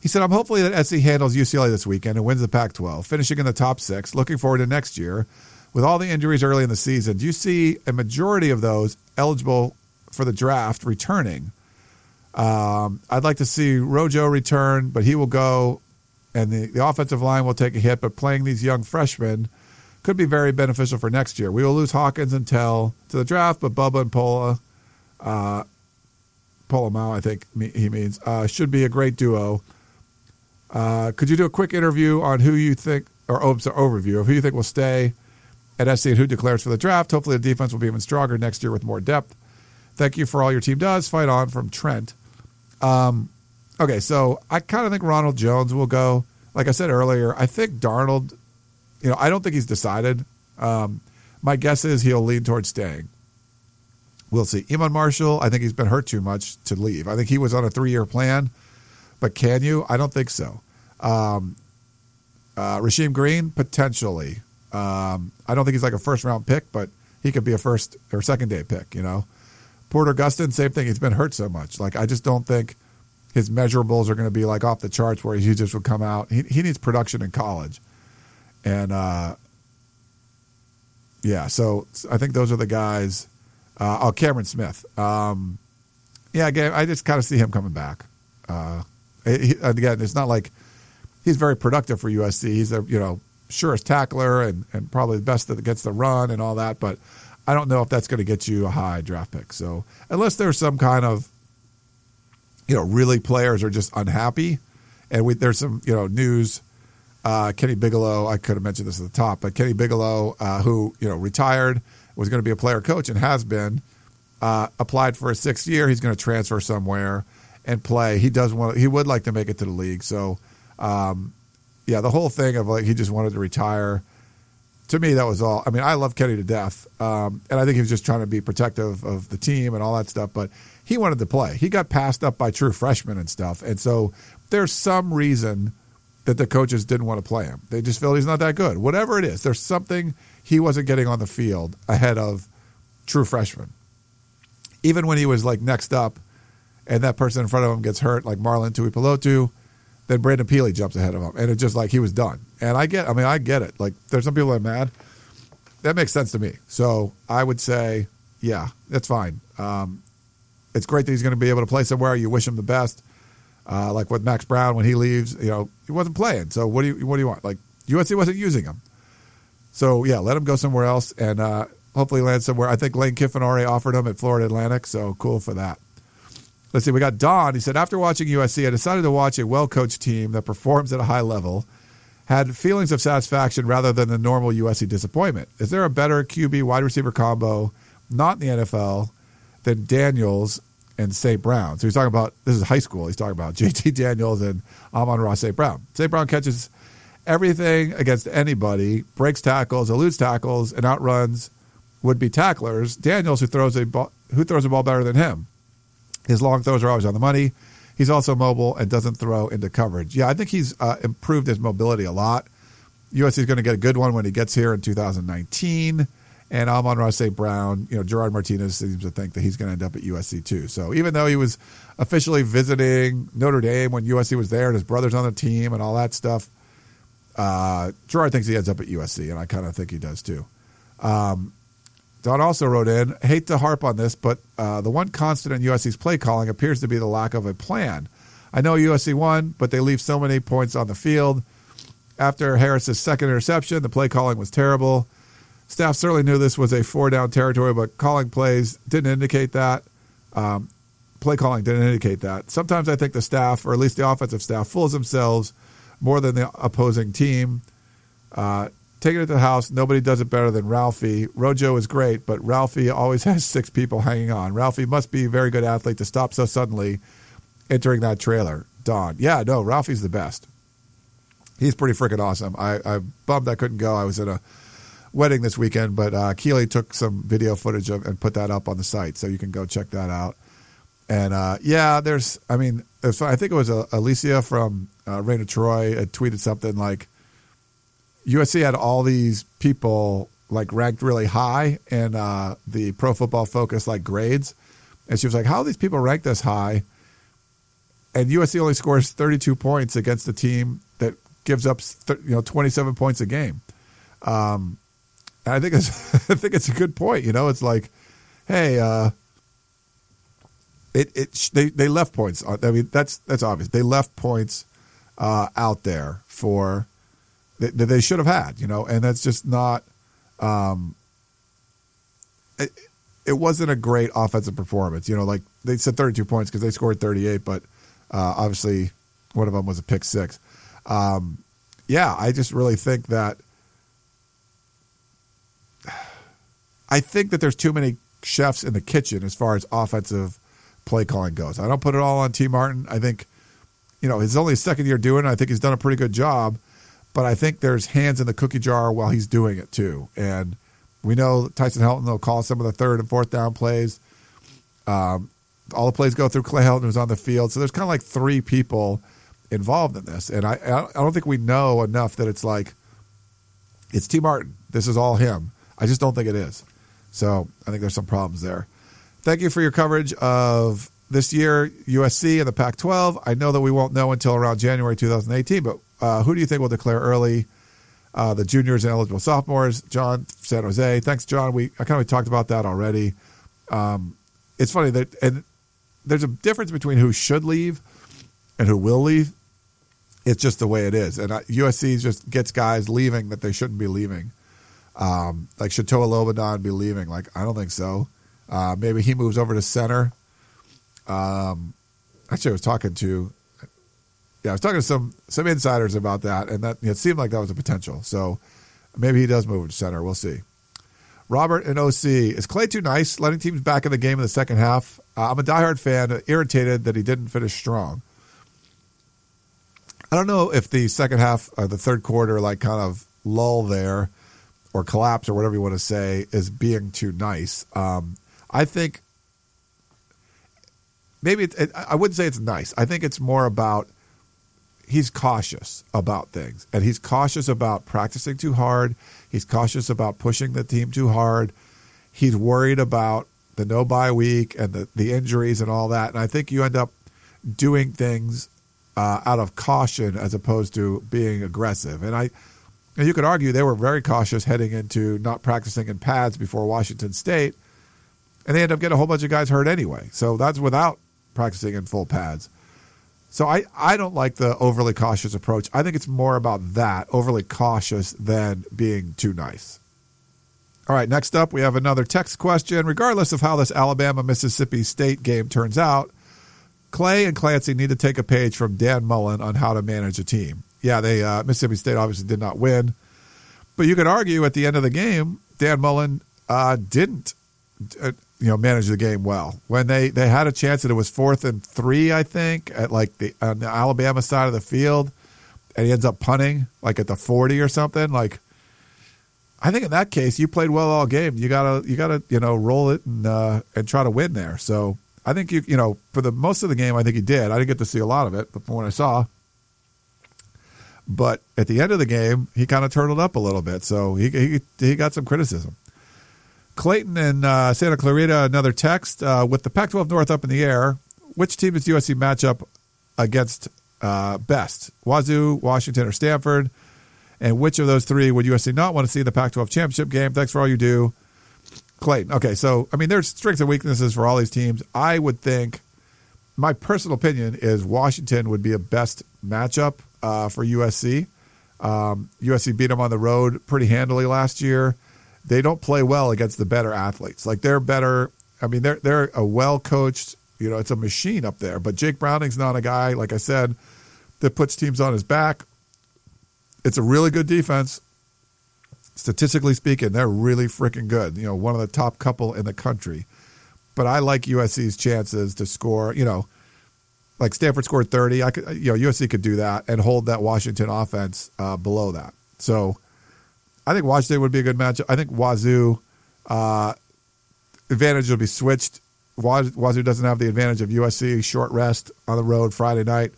[SPEAKER 1] He said, I'm hopefully that SC handles UCLA this weekend and wins the Pac 12, finishing in the top six. Looking forward to next year. With all the injuries early in the season, do you see a majority of those eligible for the draft returning? Um, I'd like to see Rojo return, but he will go, and the, the offensive line will take a hit. But playing these young freshmen could be very beneficial for next year. We will lose Hawkins and Tell to the draft, but Bubba and Pola, uh, Polamalu, I think he means, uh, should be a great duo Uh, could you do a quick interview on who you think, or oh, overview of who you think will stay at SC and who declares for the draft? Hopefully, the defense will be even stronger next year with more depth. Thank you for all your team does. Fight on from Trent. Um, okay, so I kind of think Ronald Jones will go. Like I said earlier, I think Darnold. You know, I don't think he's decided. Um, my guess is he'll lean towards staying. We'll see. Iman Marshall, I think he's been hurt too much to leave. I think he was on a three year plan, but can you? I don't think so. Um, uh, Rasheem Green, potentially. Um, I don't think he's like a first round pick, but he could be a first or second day pick, you know? Porter Gustin, same thing. He's been hurt so much. Like, I just don't think his measurables are going to be like off the charts where he just would come out. He, he needs production in college. And, uh, yeah, so I think those are the guys. Uh, oh, Cameron Smith. Um, yeah, again, I just kind of see him coming back. Uh, he, again, it's not like he's very productive for USC. He's a you know surest tackler and, and probably the best that gets the run and all that. But I don't know if that's going to get you a high draft pick. So unless there's some kind of you know really players are just unhappy, and we, there's some you know news. Uh, Kenny Bigelow, I could have mentioned this at the top, but Kenny Bigelow, uh, who you know retired, was going to be a player coach and has been, uh, applied for a sixth year. He's going to transfer somewhere and play. He does want. He would like to make it to the league. So, um, yeah, the whole thing of like he just wanted to retire. To me, that was all. I mean, I love Kenny to death, um, and I think he was just trying to be protective of the team and all that stuff. But he wanted to play. He got passed up by true freshmen and stuff, and so there's some reason that the coaches didn't want to play him. They just feel he's not that good. Whatever it is, there's something he wasn't getting on the field ahead of true freshmen. Even when he was like next up, and that person in front of him gets hurt, like Marlon Tuipulotu, then Brandon Pili jumps ahead of him, and it's just like he was done. And I get, I mean, I get it. Like there's some people that are mad. That makes sense to me. So I would say, yeah, that's fine. Um, it's great that he's going to be able to play somewhere. You wish him the best. Uh, like with Max Brown when he leaves, you know, he wasn't playing. So what do you what do you want? Like USC wasn't using him. So yeah, let him go somewhere else and uh, hopefully land somewhere. I think Lane Kiffin already offered him at Florida Atlantic, so cool for that. Let's see, we got Don. He said after watching USC, I decided to watch a well coached team that performs at a high level. Had feelings of satisfaction rather than the normal USC disappointment. Is there a better QB wide receiver combo, not in the NFL, than Daniels and St. Brown. So he's talking about this is high school. He's talking about JT Daniels and Amon-Ra St. Brown. St. Brown catches everything against anybody, breaks tackles, eludes tackles, and outruns would be tacklers. Daniels, who throws a ball, who throws a ball better than him. His long throws are always on the money. He's also mobile and doesn't throw into coverage. Yeah, I think he's uh, improved his mobility a lot. USC is going to get a good one when he gets here in 2019. And Amon-Ra St. Brown, you know, Gerard Martinez seems to think that he's going to end up at USC too. So even though he was officially visiting Notre Dame when USC was there and his brother's on the team and all that stuff, uh, Gerard thinks he ends up at USC, and I kind of think he does too. Um, Don also wrote in, hate to harp on this, but uh, the one constant in USC's play calling appears to be the lack of a plan. I know USC won, but they leave so many points on the field. After Harris's second interception, the play calling was terrible. Staff certainly knew this was a four down territory, but calling plays didn't indicate that. Um, play calling didn't indicate that. Sometimes I think the staff, or at least the offensive staff, fools themselves more than the opposing team. Uh, taking it to the house, nobody does it better than Ralphie. Rojo is great, but Ralphie always has six people hanging on. Ralphie must be a very good athlete to stop so suddenly entering that trailer. Don. Yeah, no, Ralphie's the best. He's pretty freaking awesome. I, I bummed I couldn't go. I was at a wedding this weekend, but uh, Keely took some video footage of, and put that up on the site, so you can go check that out. And uh, yeah, there's, I mean, I think it was uh, Alicia from uh, Reign of Troy had tweeted something like USC had all these people like ranked really high in uh, the Pro Football Focus like grades, and she was like, "How are these people ranked this high?" And USC only scores 32 points against a team that gives up, you know, 27 points a game. Um, I think it's I think it's a good point. You know, it's like, hey, uh, it it they they left points. I mean, that's that's obvious. They left points uh, out there for that, that, they should have had. You know, and that's just not. Um, it, it wasn't a great offensive performance. You know, like they said 32 points because they scored 38, but uh, obviously one of them was a pick six. Um, yeah, I just really think that I think that there's too many chefs in the kitchen as far as offensive play calling goes. I don't put it all on Tee Martin. I think, you know, he's only second year doing it. I think he's done a pretty good job, but I think there's hands in the cookie jar while he's doing it too. And we know Tyson Helton will call some of the third and fourth down plays. Um, all the plays go through Clay Helton, who's on the field. So there's kind of like three people involved in this. And I, I don't think we know enough that it's like, it's Tee Martin. This is all him. I just don't think it is. So I think there's some problems there. Thank you for your coverage of this year, USC and the Pac 12. I know that we won't know until around January 2018, but uh, who do you think will declare early? Uh, the juniors and eligible sophomores, John, San Jose. Thanks, John. We I kind of talked about that already. Um, it's funny that and there's a difference between who should leave and who will leave. It's just the way it is, and USC just gets guys leaving that they shouldn't be leaving. Um, like Toa Lobendahn be leaving? Like I don't think so. Uh, maybe he moves over to center. Um, actually, I was talking to, yeah, I was talking to some some insiders about that, and that it seemed like that was a potential. So maybe he does move to center. We'll see. Robert and OC is Clay too nice, letting teams back in the game in the second half. Uh, I'm a diehard fan, irritated that he didn't finish strong. I don't know if the second half or the third quarter, like kind of lull there or collapse or whatever you want to say, is being too nice. Um, I think maybe it, it, I wouldn't say it's nice. I think it's more about he's cautious about things, and he's cautious about practicing too hard. He's cautious about pushing the team too hard. He's worried about the no bye week and the, the injuries and all that. And I think you end up doing things uh, out of caution as opposed to being aggressive. And I, and you could argue they were very cautious heading into not practicing in pads before Washington State and they end up getting a whole bunch of guys hurt anyway. So that's without practicing in full pads. So I, I don't like the overly cautious approach. I think it's more about that, overly cautious than being too nice. All right, next up, we have another text question. Regardless of how this Alabama Mississippi State game turns out, Clay and Clancy need to take a page from Dan Mullen on how to manage a team. Yeah, they uh, Mississippi State obviously did not win, but you could argue at the end of the game, Dan Mullen uh, didn't uh, you know manage the game well. When they they had a chance that it was fourth and three, I think, at like the on the Alabama side of the field, and he ends up punting like at the forty or something. Like, I think in that case, you played well all game. You gotta you gotta you know roll it and uh, and try to win there. So I think you you know for the most of the game, I think he did. I didn't get to see a lot of it, but from what I saw. But at the end of the game, he kind of turtled up a little bit, so he he, he got some criticism. Clayton and uh, Santa Clarita, another text. Uh, with the Pac 12 North up in the air, which team is USC matchup against uh, best? Wazoo, Washington, or Stanford? And which of those three would USC not want to see in the Pac 12 championship game? Thanks for all you do. Clayton. Okay, so, I mean, there's strengths and weaknesses for all these teams. I would think, my personal opinion is Washington would be a best matchup uh, for USC. Um, USC beat them on the road pretty handily last year they don't play well against the better athletes. Like they're better. I mean, they're they're a well coached. You know, it's a machine up there. But Jake Browning's not a guy, like I said, that puts teams on his back. It's a really good defense. Statistically speaking, they're really freaking good. You know, one of the top couple in the country. But I like USC's chances to score. You know, like Stanford scored thirty. I could, you know, USC could do that and hold that Washington offense uh, below that. So I think Washington would be a good matchup. I think Wazoo uh, advantage will be switched. Wazoo doesn't have the advantage of USC short rest on the road Friday night.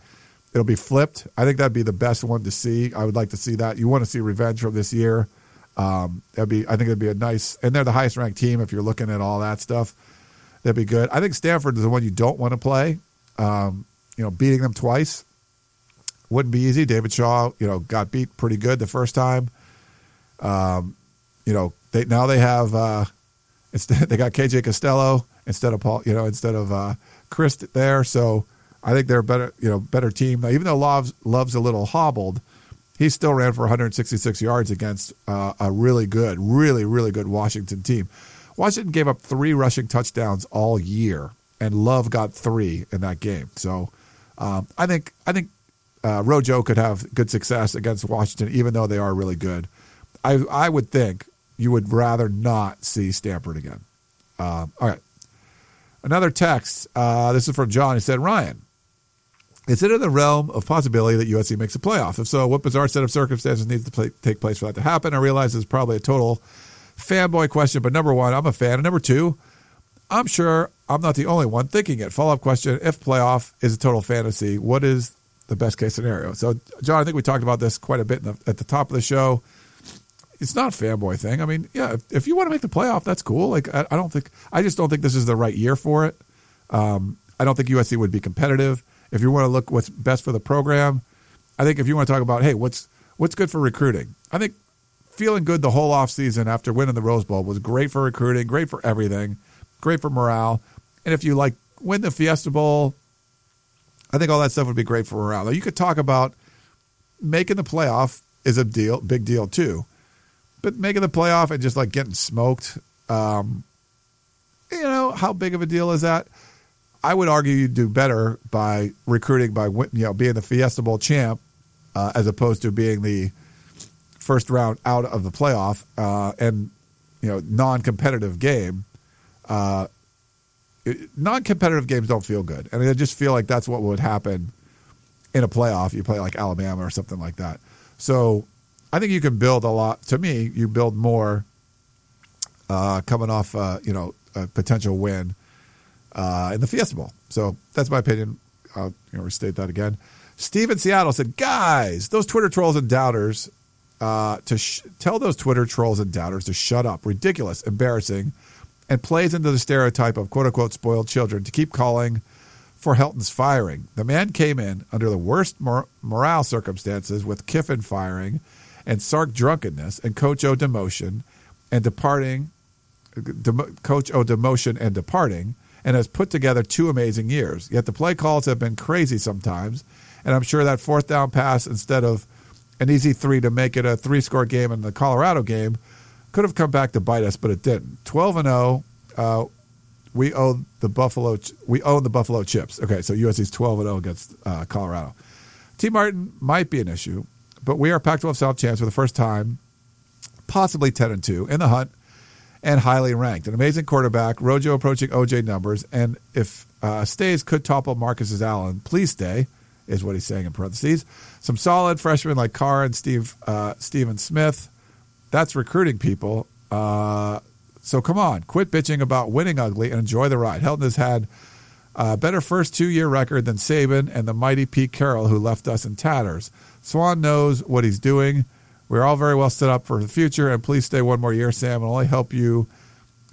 [SPEAKER 1] It'll be flipped. I think that'd be the best one to see. I would like to see that. You want to see revenge from this year. Um, that'd be. I think it'd be a nice. And they're the highest ranked team. If you're looking at all that stuff, that'd be good. I think Stanford is the one you don't want to play. Um, you know, beating them twice wouldn't be easy. David Shaw, you know, got beat pretty good the first time. Um, you know, they now they have uh, instead they got KJ Costello instead of Paul, you know, instead of uh, Chris there. So I think they're a better, you know, better team. Now, even though Love's Love's a little hobbled, he still ran for 166 yards against uh, a really good, really really good Washington team. Washington gave up three rushing touchdowns all year, and Love got three in that game. So um, I think I think uh, Rojo could have good success against Washington, even though they are really good. I I would think you would rather not see Stanford again. Uh, all right. Another text. Uh, this is from John. He said, Ryan, is it in the realm of possibility that USC makes a playoff? If so, what bizarre set of circumstances needs to play, take place for that to happen? I realize it's probably a total fanboy question, but number one, I'm a fan. And number two, I'm sure I'm not the only one thinking it. Follow up question If playoff is a total fantasy, what is the best case scenario? So, John, I think we talked about this quite a bit the, at the top of the show. It's not a fanboy thing. I mean, yeah, if, if you want to make the playoff, that's cool. Like, I, I, don't think, I just don't think this is the right year for it. Um, I don't think USC would be competitive. If you want to look what's best for the program, I think if you want to talk about, hey, what's what's good for recruiting, I think feeling good the whole offseason after winning the Rose Bowl was great for recruiting, great for everything, great for morale. And if you like win the Fiesta Bowl, I think all that stuff would be great for morale. You could talk about making the playoff is a deal, big deal too. But making the playoff and just like getting smoked, um, you know, how big of a deal is that? I would argue you do better by recruiting by you know being the Fiesta Bowl champ uh, as opposed to being the first round out of the playoff uh, and you know non-competitive game. Uh, non-competitive games don't feel good, and I just feel like that's what would happen in a playoff. You play like Alabama or something like that. So I think you can build a lot. To me, you build more uh, coming off uh, you know a potential win uh, in the Fiesta Bowl. So that's my opinion. I'll you know, restate that again. Steve in Seattle said, "Guys, those Twitter trolls and doubters, uh, to sh- tell those Twitter trolls and doubters to shut up. Ridiculous, embarrassing, and plays into the stereotype of quote unquote spoiled children to keep calling." For Helton's firing. The man came in under the worst mor- morale circumstances with Kiffin firing and Sark drunkenness and Coach O demotion and departing, de- Coach O demotion and departing, and has put together two amazing years. Yet the play calls have been crazy sometimes, and I'm sure that fourth down pass instead of an easy three to make it a three score game in the Colorado game could have come back to bite us, but it didn't. 12 and 0. Uh, we owe the Buffalo. We own the Buffalo Chips. Okay, so USC's 12 and 0 against uh, Colorado. Tee Martin might be an issue, but we are Pac-12 South champs for the first time, possibly 10 and 2 in the hunt and highly ranked. An amazing quarterback, Rojo approaching OJ numbers, and if uh, stays could topple Marcus Allen. Please stay, is what he's saying in parentheses. Some solid freshmen like Carr and Steve uh, Stephen Smith. That's recruiting people. Uh, so come on, quit bitching about winning ugly and enjoy the ride. Helton has had a better first two year record than Saban and the mighty Pete Carroll, who left us in tatters. Swann knows what he's doing. We're all very well set up for the future, and please stay one more year, Sam. It'll only help you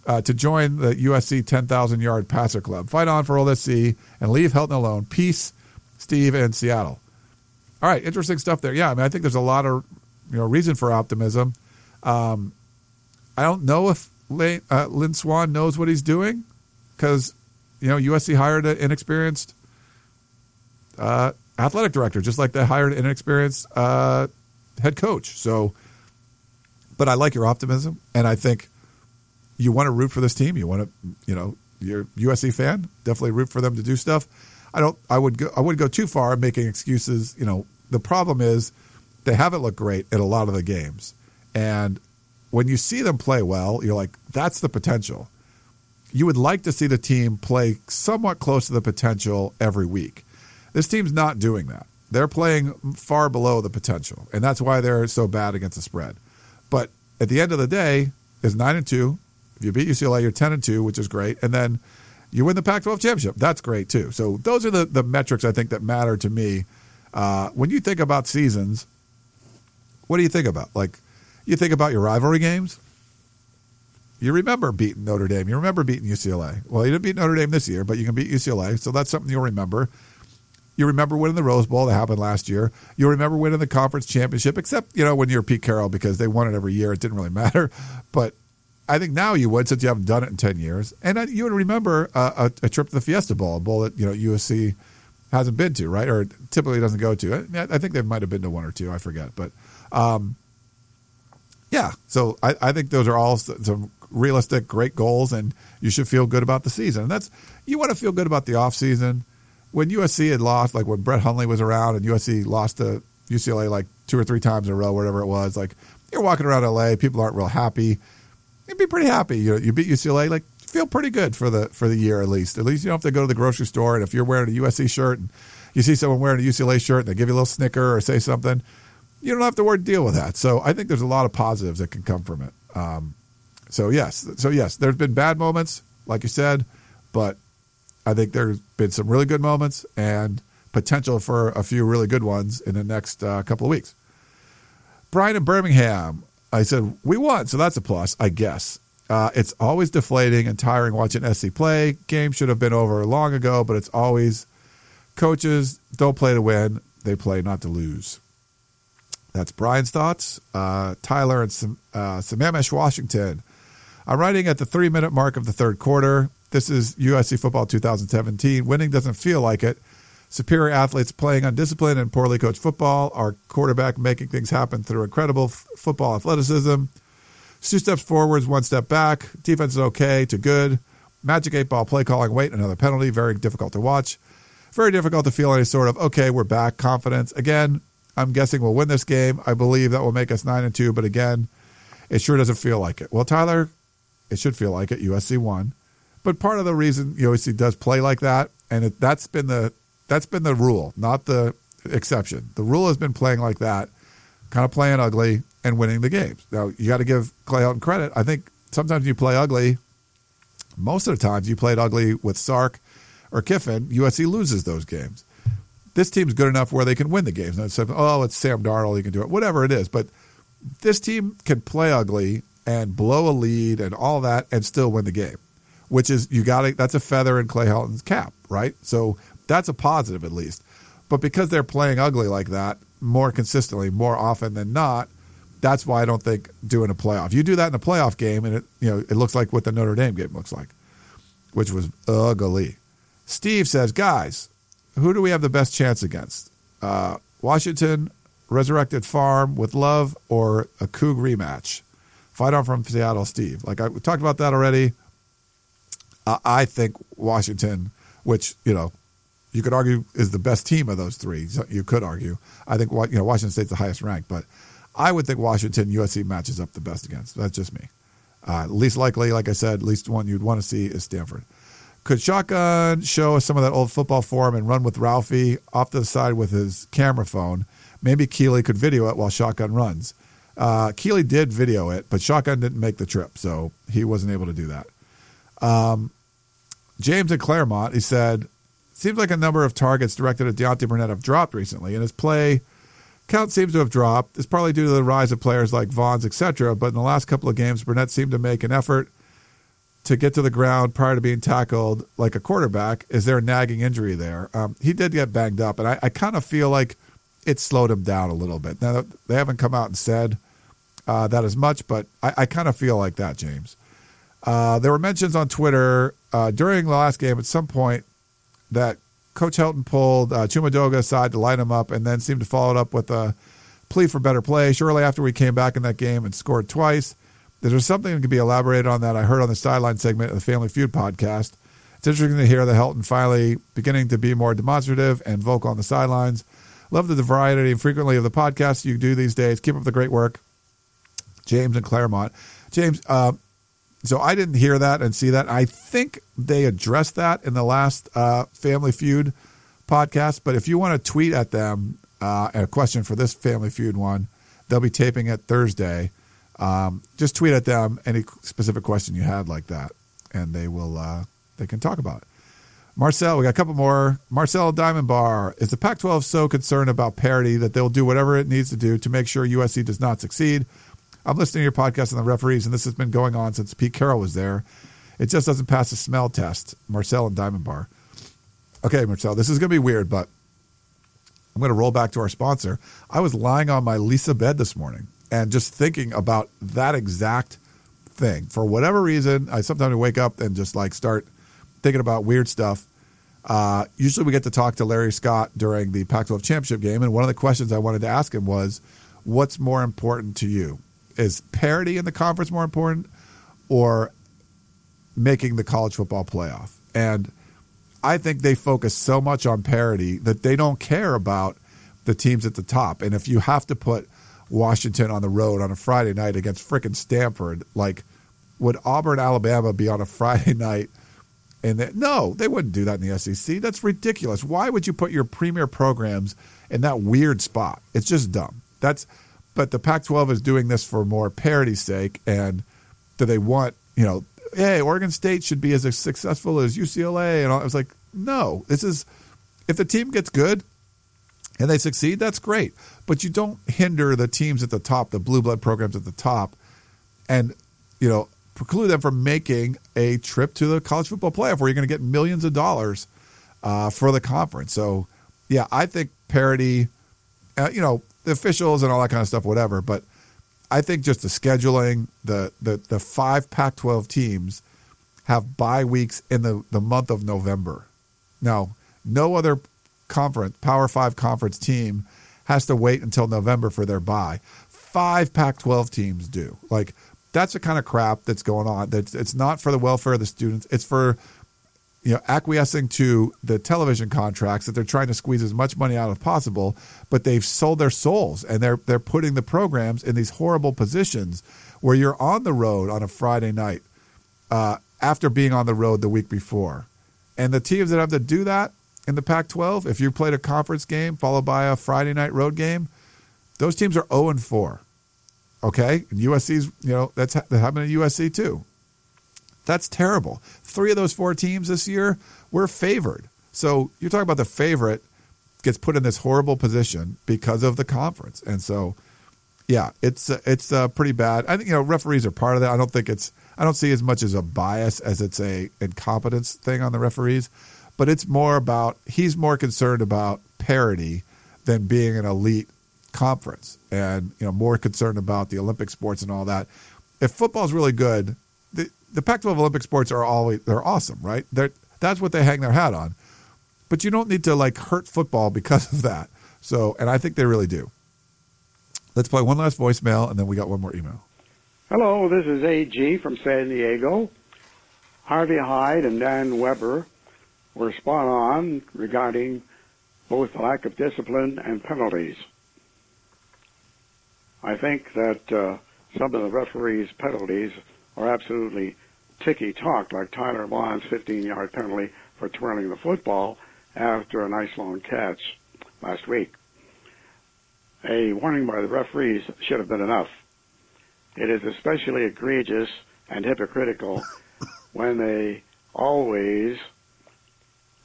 [SPEAKER 1] uh, to join the USC 10,000 yard passer club. Fight on for Old SC and leave Helton alone. Peace, Steve and Seattle. All right, interesting stuff there. Yeah, I mean, I think there's a lot of you know reason for optimism. Um, I don't know if Lane, uh, Lynn Swann knows what he's doing because you know USC hired an inexperienced uh, athletic director, just like they hired an inexperienced uh, head coach. So, but I like your optimism, and I think you want to root for this team. You want to, you know, you're USC fan. Definitely root for them to do stuff. I don't. I would go. I would go too far making excuses. You know, the problem is they haven't looked great in a lot of the games, and when you see them play well, you're like, that's the potential. You would like to see the team play somewhat close to the potential every week. This team's not doing that. They're playing far below the potential, and that's why they're so bad against the spread. But at the end of the day, is nine and two. If you beat UCLA, you're ten and two, which is great, and then you win the Pac-12 championship. That's great too. So those are the the metrics I think that matter to me. Uh, when you think about seasons, what do you think about? Like, you think about your rivalry games. You remember beating Notre Dame. You remember beating UCLA. Well, you didn't beat Notre Dame this year, but you can beat UCLA, so that's something you'll remember. You remember winning the Rose Bowl that happened last year. You remember winning the conference championship, except you know when you're Pete Carroll because they won it every year. It didn't really matter. But I think now you would since you haven't done it in ten years, and you would remember a, a, trip to the Fiesta Bowl, a bowl that you know USC hasn't been to, right, or typically doesn't go to. I think they might have been to one or two. I forget, but um, yeah. So I, I think those are all some realistic, great goals, and you should feel good about the season. And that's you want to feel good about the off season when USC had lost, like when Brett Hundley was around and USC lost to UCLA like two or three times in a row, whatever it was, like you're walking around LA, people aren't real happy. You'd be pretty happy. You you beat UCLA, like feel pretty good for the for the year at least. At least you don't have to go to the grocery store, and if you're wearing a USC shirt and you see someone wearing a UCLA shirt and they give you a little snicker or say something, you don't have to worry deal with that. So I think there's a lot of positives that can come from it. Um, so yes, so yes, there's been bad moments, like you said, but I think there's been some really good moments and potential for a few really good ones in the next uh, couple of weeks. Brian in Birmingham, I said we won, so that's a plus, I guess. Uh, it's always deflating and tiring watching SC play. Game should have been over long ago, but it's always Coaches don't play to win, they play not to lose. That's Brian's thoughts. Uh, Tyler and Sam, uh, Sammamish, Washington. I'm writing at the three minute mark of the third quarter. This is USC football 2017. Winning doesn't feel like it. Superior athletes playing undisciplined and poorly coached football. Our quarterback making things happen through incredible f- football athleticism. Two steps forwards, one step back. Defense is okay to good. Magic eight ball play calling, wait, another penalty. Very difficult to watch very difficult to feel any sort of okay, we're back confidence. Again, I'm guessing we'll win this game. I believe that will make us nine and two, but again, it sure doesn't feel like it. Well, Tyler, it should feel like it. USC won, but part of the reason USC does play like that, and it, that's been the that's been the rule, not the exception. The rule has been playing like that, kind of playing ugly and winning the games. Now you got to give Clay Helton credit. I think sometimes you play ugly. Most of the times you played ugly with Sark or Kiffin, USC loses those games. This team's good enough where they can win the games. Oh, it's Sam Darnold, he can do it, whatever it is. But this team can play ugly and blow a lead and all that and still win the game, which is you got to, that's a feather in Clay Helton's cap, right? So that's a positive at least. But because they're playing ugly like that more consistently, more often than not, that's why I don't think doing a playoff. You do that in a playoff game, and it you know it looks like what the Notre Dame game looks like, which was ugly. Steve says, guys, who do we have the best chance against? Uh, Washington, Resurrected Farm with Love, or a Coug rematch? Fight on from Seattle, Steve. Like I we talked about that already. Uh, I think Washington, which you know, you could argue is the best team of those three. You could argue. I think you know Washington State's the highest ranked, but I would think Washington USC matches up the best against. That's just me. Uh, least likely, like I said, least one you'd want to see is Stanford. Could Shotgun show some of that old football form and run with Ralphie off to the side with his camera phone? Maybe Keely could video it while Shotgun runs. Uh, Keely did video it, but Shotgun didn't make the trip, so he wasn't able to do that. Um, James at Claremont, he said, seems like a number of targets directed at Deontay Burnett have dropped recently, and his play count seems to have dropped. It's probably due to the rise of players like Vaughns, etc. But in the last couple of games, Burnett seemed to make an effort to get to the ground prior to being tackled like a quarterback. Is there a nagging injury there? Um, he did get banged up, and I, I kind of feel like it slowed him down a little bit. Now, they haven't come out and said uh, that as much, but I, I kind of feel like that, James. Uh, there were mentions on Twitter uh, during the last game at some point that Coach Helton pulled uh, Chuma aside to light him up and then seemed to follow it up with a plea for better play. Shortly after we came back in that game and scored twice, there's something that can be elaborated on that I heard on the sideline segment of the Family Feud podcast. It's interesting to hear that Helton finally beginning to be more demonstrative and vocal on the sidelines. Love the variety and frequently of the podcasts you do these days. Keep up the great work. James and Claremont. James, uh, so I didn't hear that and see that. I think they addressed that in the last uh, Family Feud podcast. But if you want to tweet at them uh, a question for this Family Feud one, they'll be taping it Thursday. Um, just tweet at them any specific question you had like that, and they will uh, they can talk about it. Marcel, we got a couple more. Marcel Diamond Bar is the Pac-12 so concerned about parity that they'll do whatever it needs to do to make sure USC does not succeed. I'm listening to your podcast on the referees, and this has been going on since Pete Carroll was there. It just doesn't pass the smell test. Marcel and Diamond Bar. Okay, Marcel, this is going to be weird, but I'm going to roll back to our sponsor. I was lying on my Leesa bed this morning and just thinking about that exact thing. For whatever reason, I sometimes wake up and just like start thinking about weird stuff. Uh, usually, we get to talk to Larry Scott during the Pac-12 championship game, and one of the questions I wanted to ask him was, "What's more important to you? Is parity in the conference more important, or making the college football playoff?" And I think they focus so much on parity that they don't care about the teams at the top. And if you have to put Washington on the road on a Friday night against frickin' Stanford, like would Auburn, Alabama be on a Friday night? And they, no, they wouldn't do that in the SEC. That's ridiculous. Why would you put your premier programs in that weird spot? It's just dumb. That's but the Pac-12 is doing this for more parity's sake, and do they want you know? Hey, Oregon State should be as successful as UCLA, and. I was like, no. This is if the team gets good and they succeed, that's great. But you don't hinder the teams at the top, the blue blood programs at the top, and you know preclude them from making a trip to the college football playoff where you're going to get millions of dollars uh, for the conference. So, yeah, I think parity, uh, you know, the officials and all that kind of stuff, whatever. But I think just the scheduling, the the, the five Pac-12 teams have bye weeks in the, the month of November. Now, no other conference, Power Five conference team has to wait until November for their bye. Five Pac 12 teams do. Like, that's the kind of crap that's going on. That's it's not for the welfare of the students. It's for you know acquiescing to the television contracts that they're trying to squeeze as much money out as possible, but they've sold their souls and they're they're putting the programs in these horrible positions where you're on the road on a Friday night uh, after being on the road the week before, and the teams that have to do that in the Pac-12, if you played a conference game followed by a Friday night road game, those teams are 0 and 4. Okay, and USC's you know that's that happened at USC too. That's terrible. Three of those four teams this year were favored. So you're talking about the favorite gets put in this horrible position because of the conference, and so yeah, it's it's uh, pretty bad. I think you know referees are part of that. I don't think it's I don't see as much as a bias as it's a incompetence thing on the referees, but it's more about he's more concerned about parity than being an elite conference and you know more concerned about the Olympic sports and all that. If football's really good, the the Pac-12 Olympic sports are always they're awesome, right? They're, that's what they hang their hat on. But you don't need to like hurt football because of that. So, and I think they really do. Let's play one last voicemail, and then we got one more email.
[SPEAKER 5] Hello, this is AG from San Diego. Harvey Hyde and Dan Weber were spot on regarding both the lack of discipline and penalties. I think that uh, some of the referees' penalties are absolutely ticky talk, like Tyler Vaughns 15 yard penalty for twirling the football after a nice long catch last week. A warning by the referees should have been enough. It is especially egregious and hypocritical when they always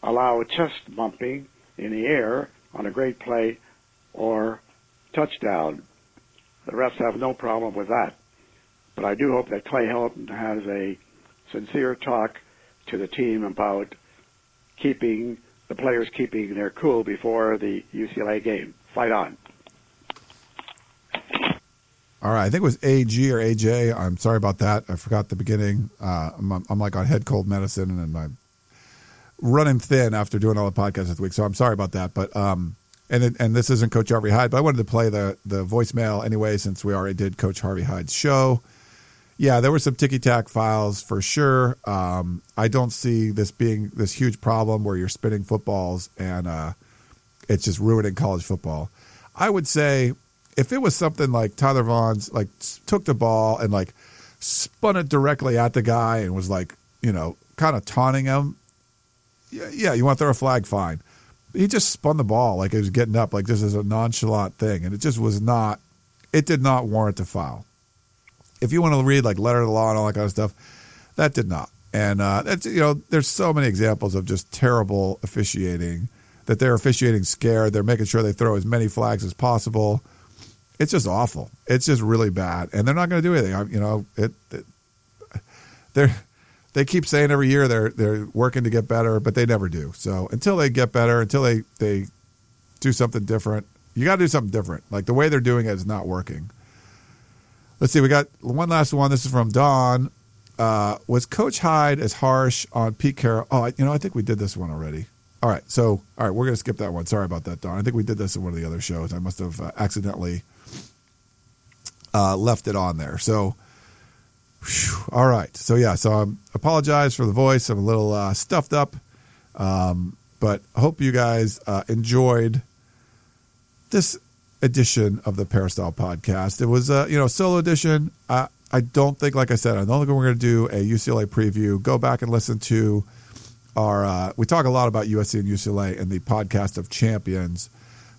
[SPEAKER 5] allow a chest bumping in the air on a great play or touchdown the refs have no problem with that. But I do hope that Clay Helton has a sincere talk to the team about keeping the players keeping their cool before the UCLA game. Fight on.
[SPEAKER 1] All right, I think it was AG or AJ. I'm sorry about that. I forgot the beginning. Uh, I'm, I'm, like on head cold medicine and I'm running thin after doing all the podcasts this week. So I'm sorry about that. But um, and and this isn't Coach Harvey Hyde, but I wanted to play the the voicemail anyway since we already did Coach Harvey Hyde's show. Yeah, there were some ticky tack files for sure. Um, I don't see this being this huge problem where you're spinning footballs and uh, it's just ruining college football. I would say if it was something like Tyler Vaughns like took the ball and like spun it directly at the guy and was like you know kind of taunting him, yeah, yeah, you want to throw a flag, fine he just spun the ball like it was getting up, like this is a nonchalant thing, and it just was not. It did not warrant a foul. If you want to read like letter of the law and all that kind of stuff, that did not. And uh, that's you know, there's so many examples of just terrible officiating that they're officiating scared. They're making sure they throw as many flags as possible. It's just awful. It's just really bad, and they're not going to do anything. I, you know, it, it they're they keep saying every year they're they're working to get better, but they never do. So until they get better, until they they do something different, you got to do something different. Like the way they're doing it is not working. Let's see. We got one last one. This is from Don. Uh, was Coach Hyde as harsh on Pete Carroll? Oh, you know, I think we did this one already. All right, so all right, we're to skip that one. Sorry about that, Don. I think we did this in one of the other shows. I must have uh, accidentally uh, left it on there. So Whew. All right. So yeah. So I apologize for the voice. I'm a little uh, stuffed up Um, but hope you guys uh, enjoyed this edition of the Peristyle podcast. It was a you know solo edition. I I don't think, like I said, I don't think we're going to do a UCLA preview. Go back and listen to our. Uh, we talk a lot about USC and UCLA in the podcast of champions.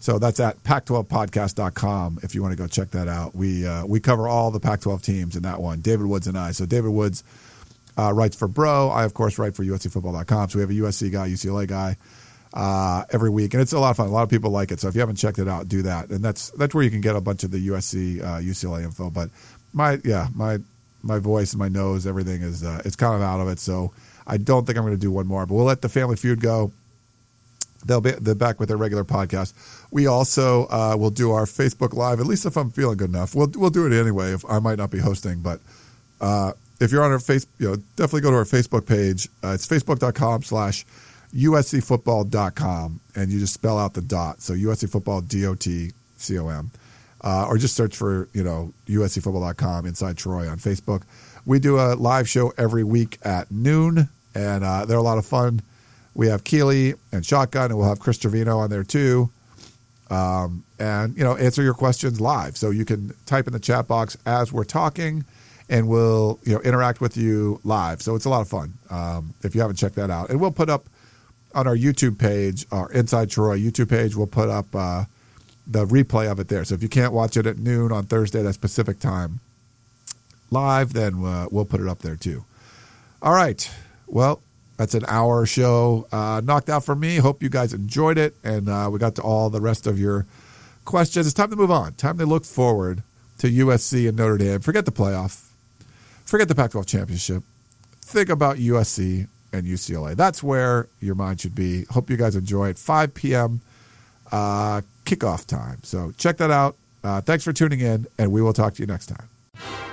[SPEAKER 1] So that's at pac12podcast.com if you want to go check that out. We uh, we cover all the Pac-12 teams in that one. David Woods and I. So David Woods uh, writes for Bro. I of course write for USCFootball.com. So we have a USC guy, UCLA guy uh, every week, and it's a lot of fun. A lot of people like it. So if you haven't checked it out, do that. And that's that's where you can get a bunch of the USC uh, UCLA info. But my yeah my my voice, and my nose, everything is uh, it's kind of out of it. So I don't think I'm going to do one more. But we'll let the Family Feud go. They'll be they're back with their regular podcast. We also uh, will do our Facebook Live. At least if I'm feeling good enough, we'll we'll do it anyway. If I might not be hosting, but uh, if you're on our face, you know, definitely go to our Facebook page. Uh, it's facebook.com slash uscfootball.com, and you just spell out the dot. So USC football D O T C O M, uh, or just search for you know uscfootball.com inside Troy on Facebook. We do a live show every week at noon, and uh, they're a lot of fun. We have Keeley and Shotgun, and we'll have Chris Trevino on there too. Um, and you know, answer your questions live. So you can type in the chat box as we're talking, and we'll you know interact with you live. So it's a lot of fun. Um, if you haven't checked that out, and we'll put up on our YouTube page, our Inside Troy YouTube page, we'll put up uh, the replay of it there. So if you can't watch it at noon on Thursday, that specific time, live, then uh, we'll put it up there too. All right. Well, that's an hour show uh, knocked out for me. Hope you guys enjoyed it, and uh, we got to all the rest of your questions. It's time to move on. Time to look forward to USC and Notre Dame. Forget the playoff. Forget the Pac-12 championship. Think about USC and UCLA. That's where your mind should be. Hope you guys enjoy it. 5 p.m. Uh, kickoff time. So check that out. Uh, thanks for tuning in, and we will talk to you next time.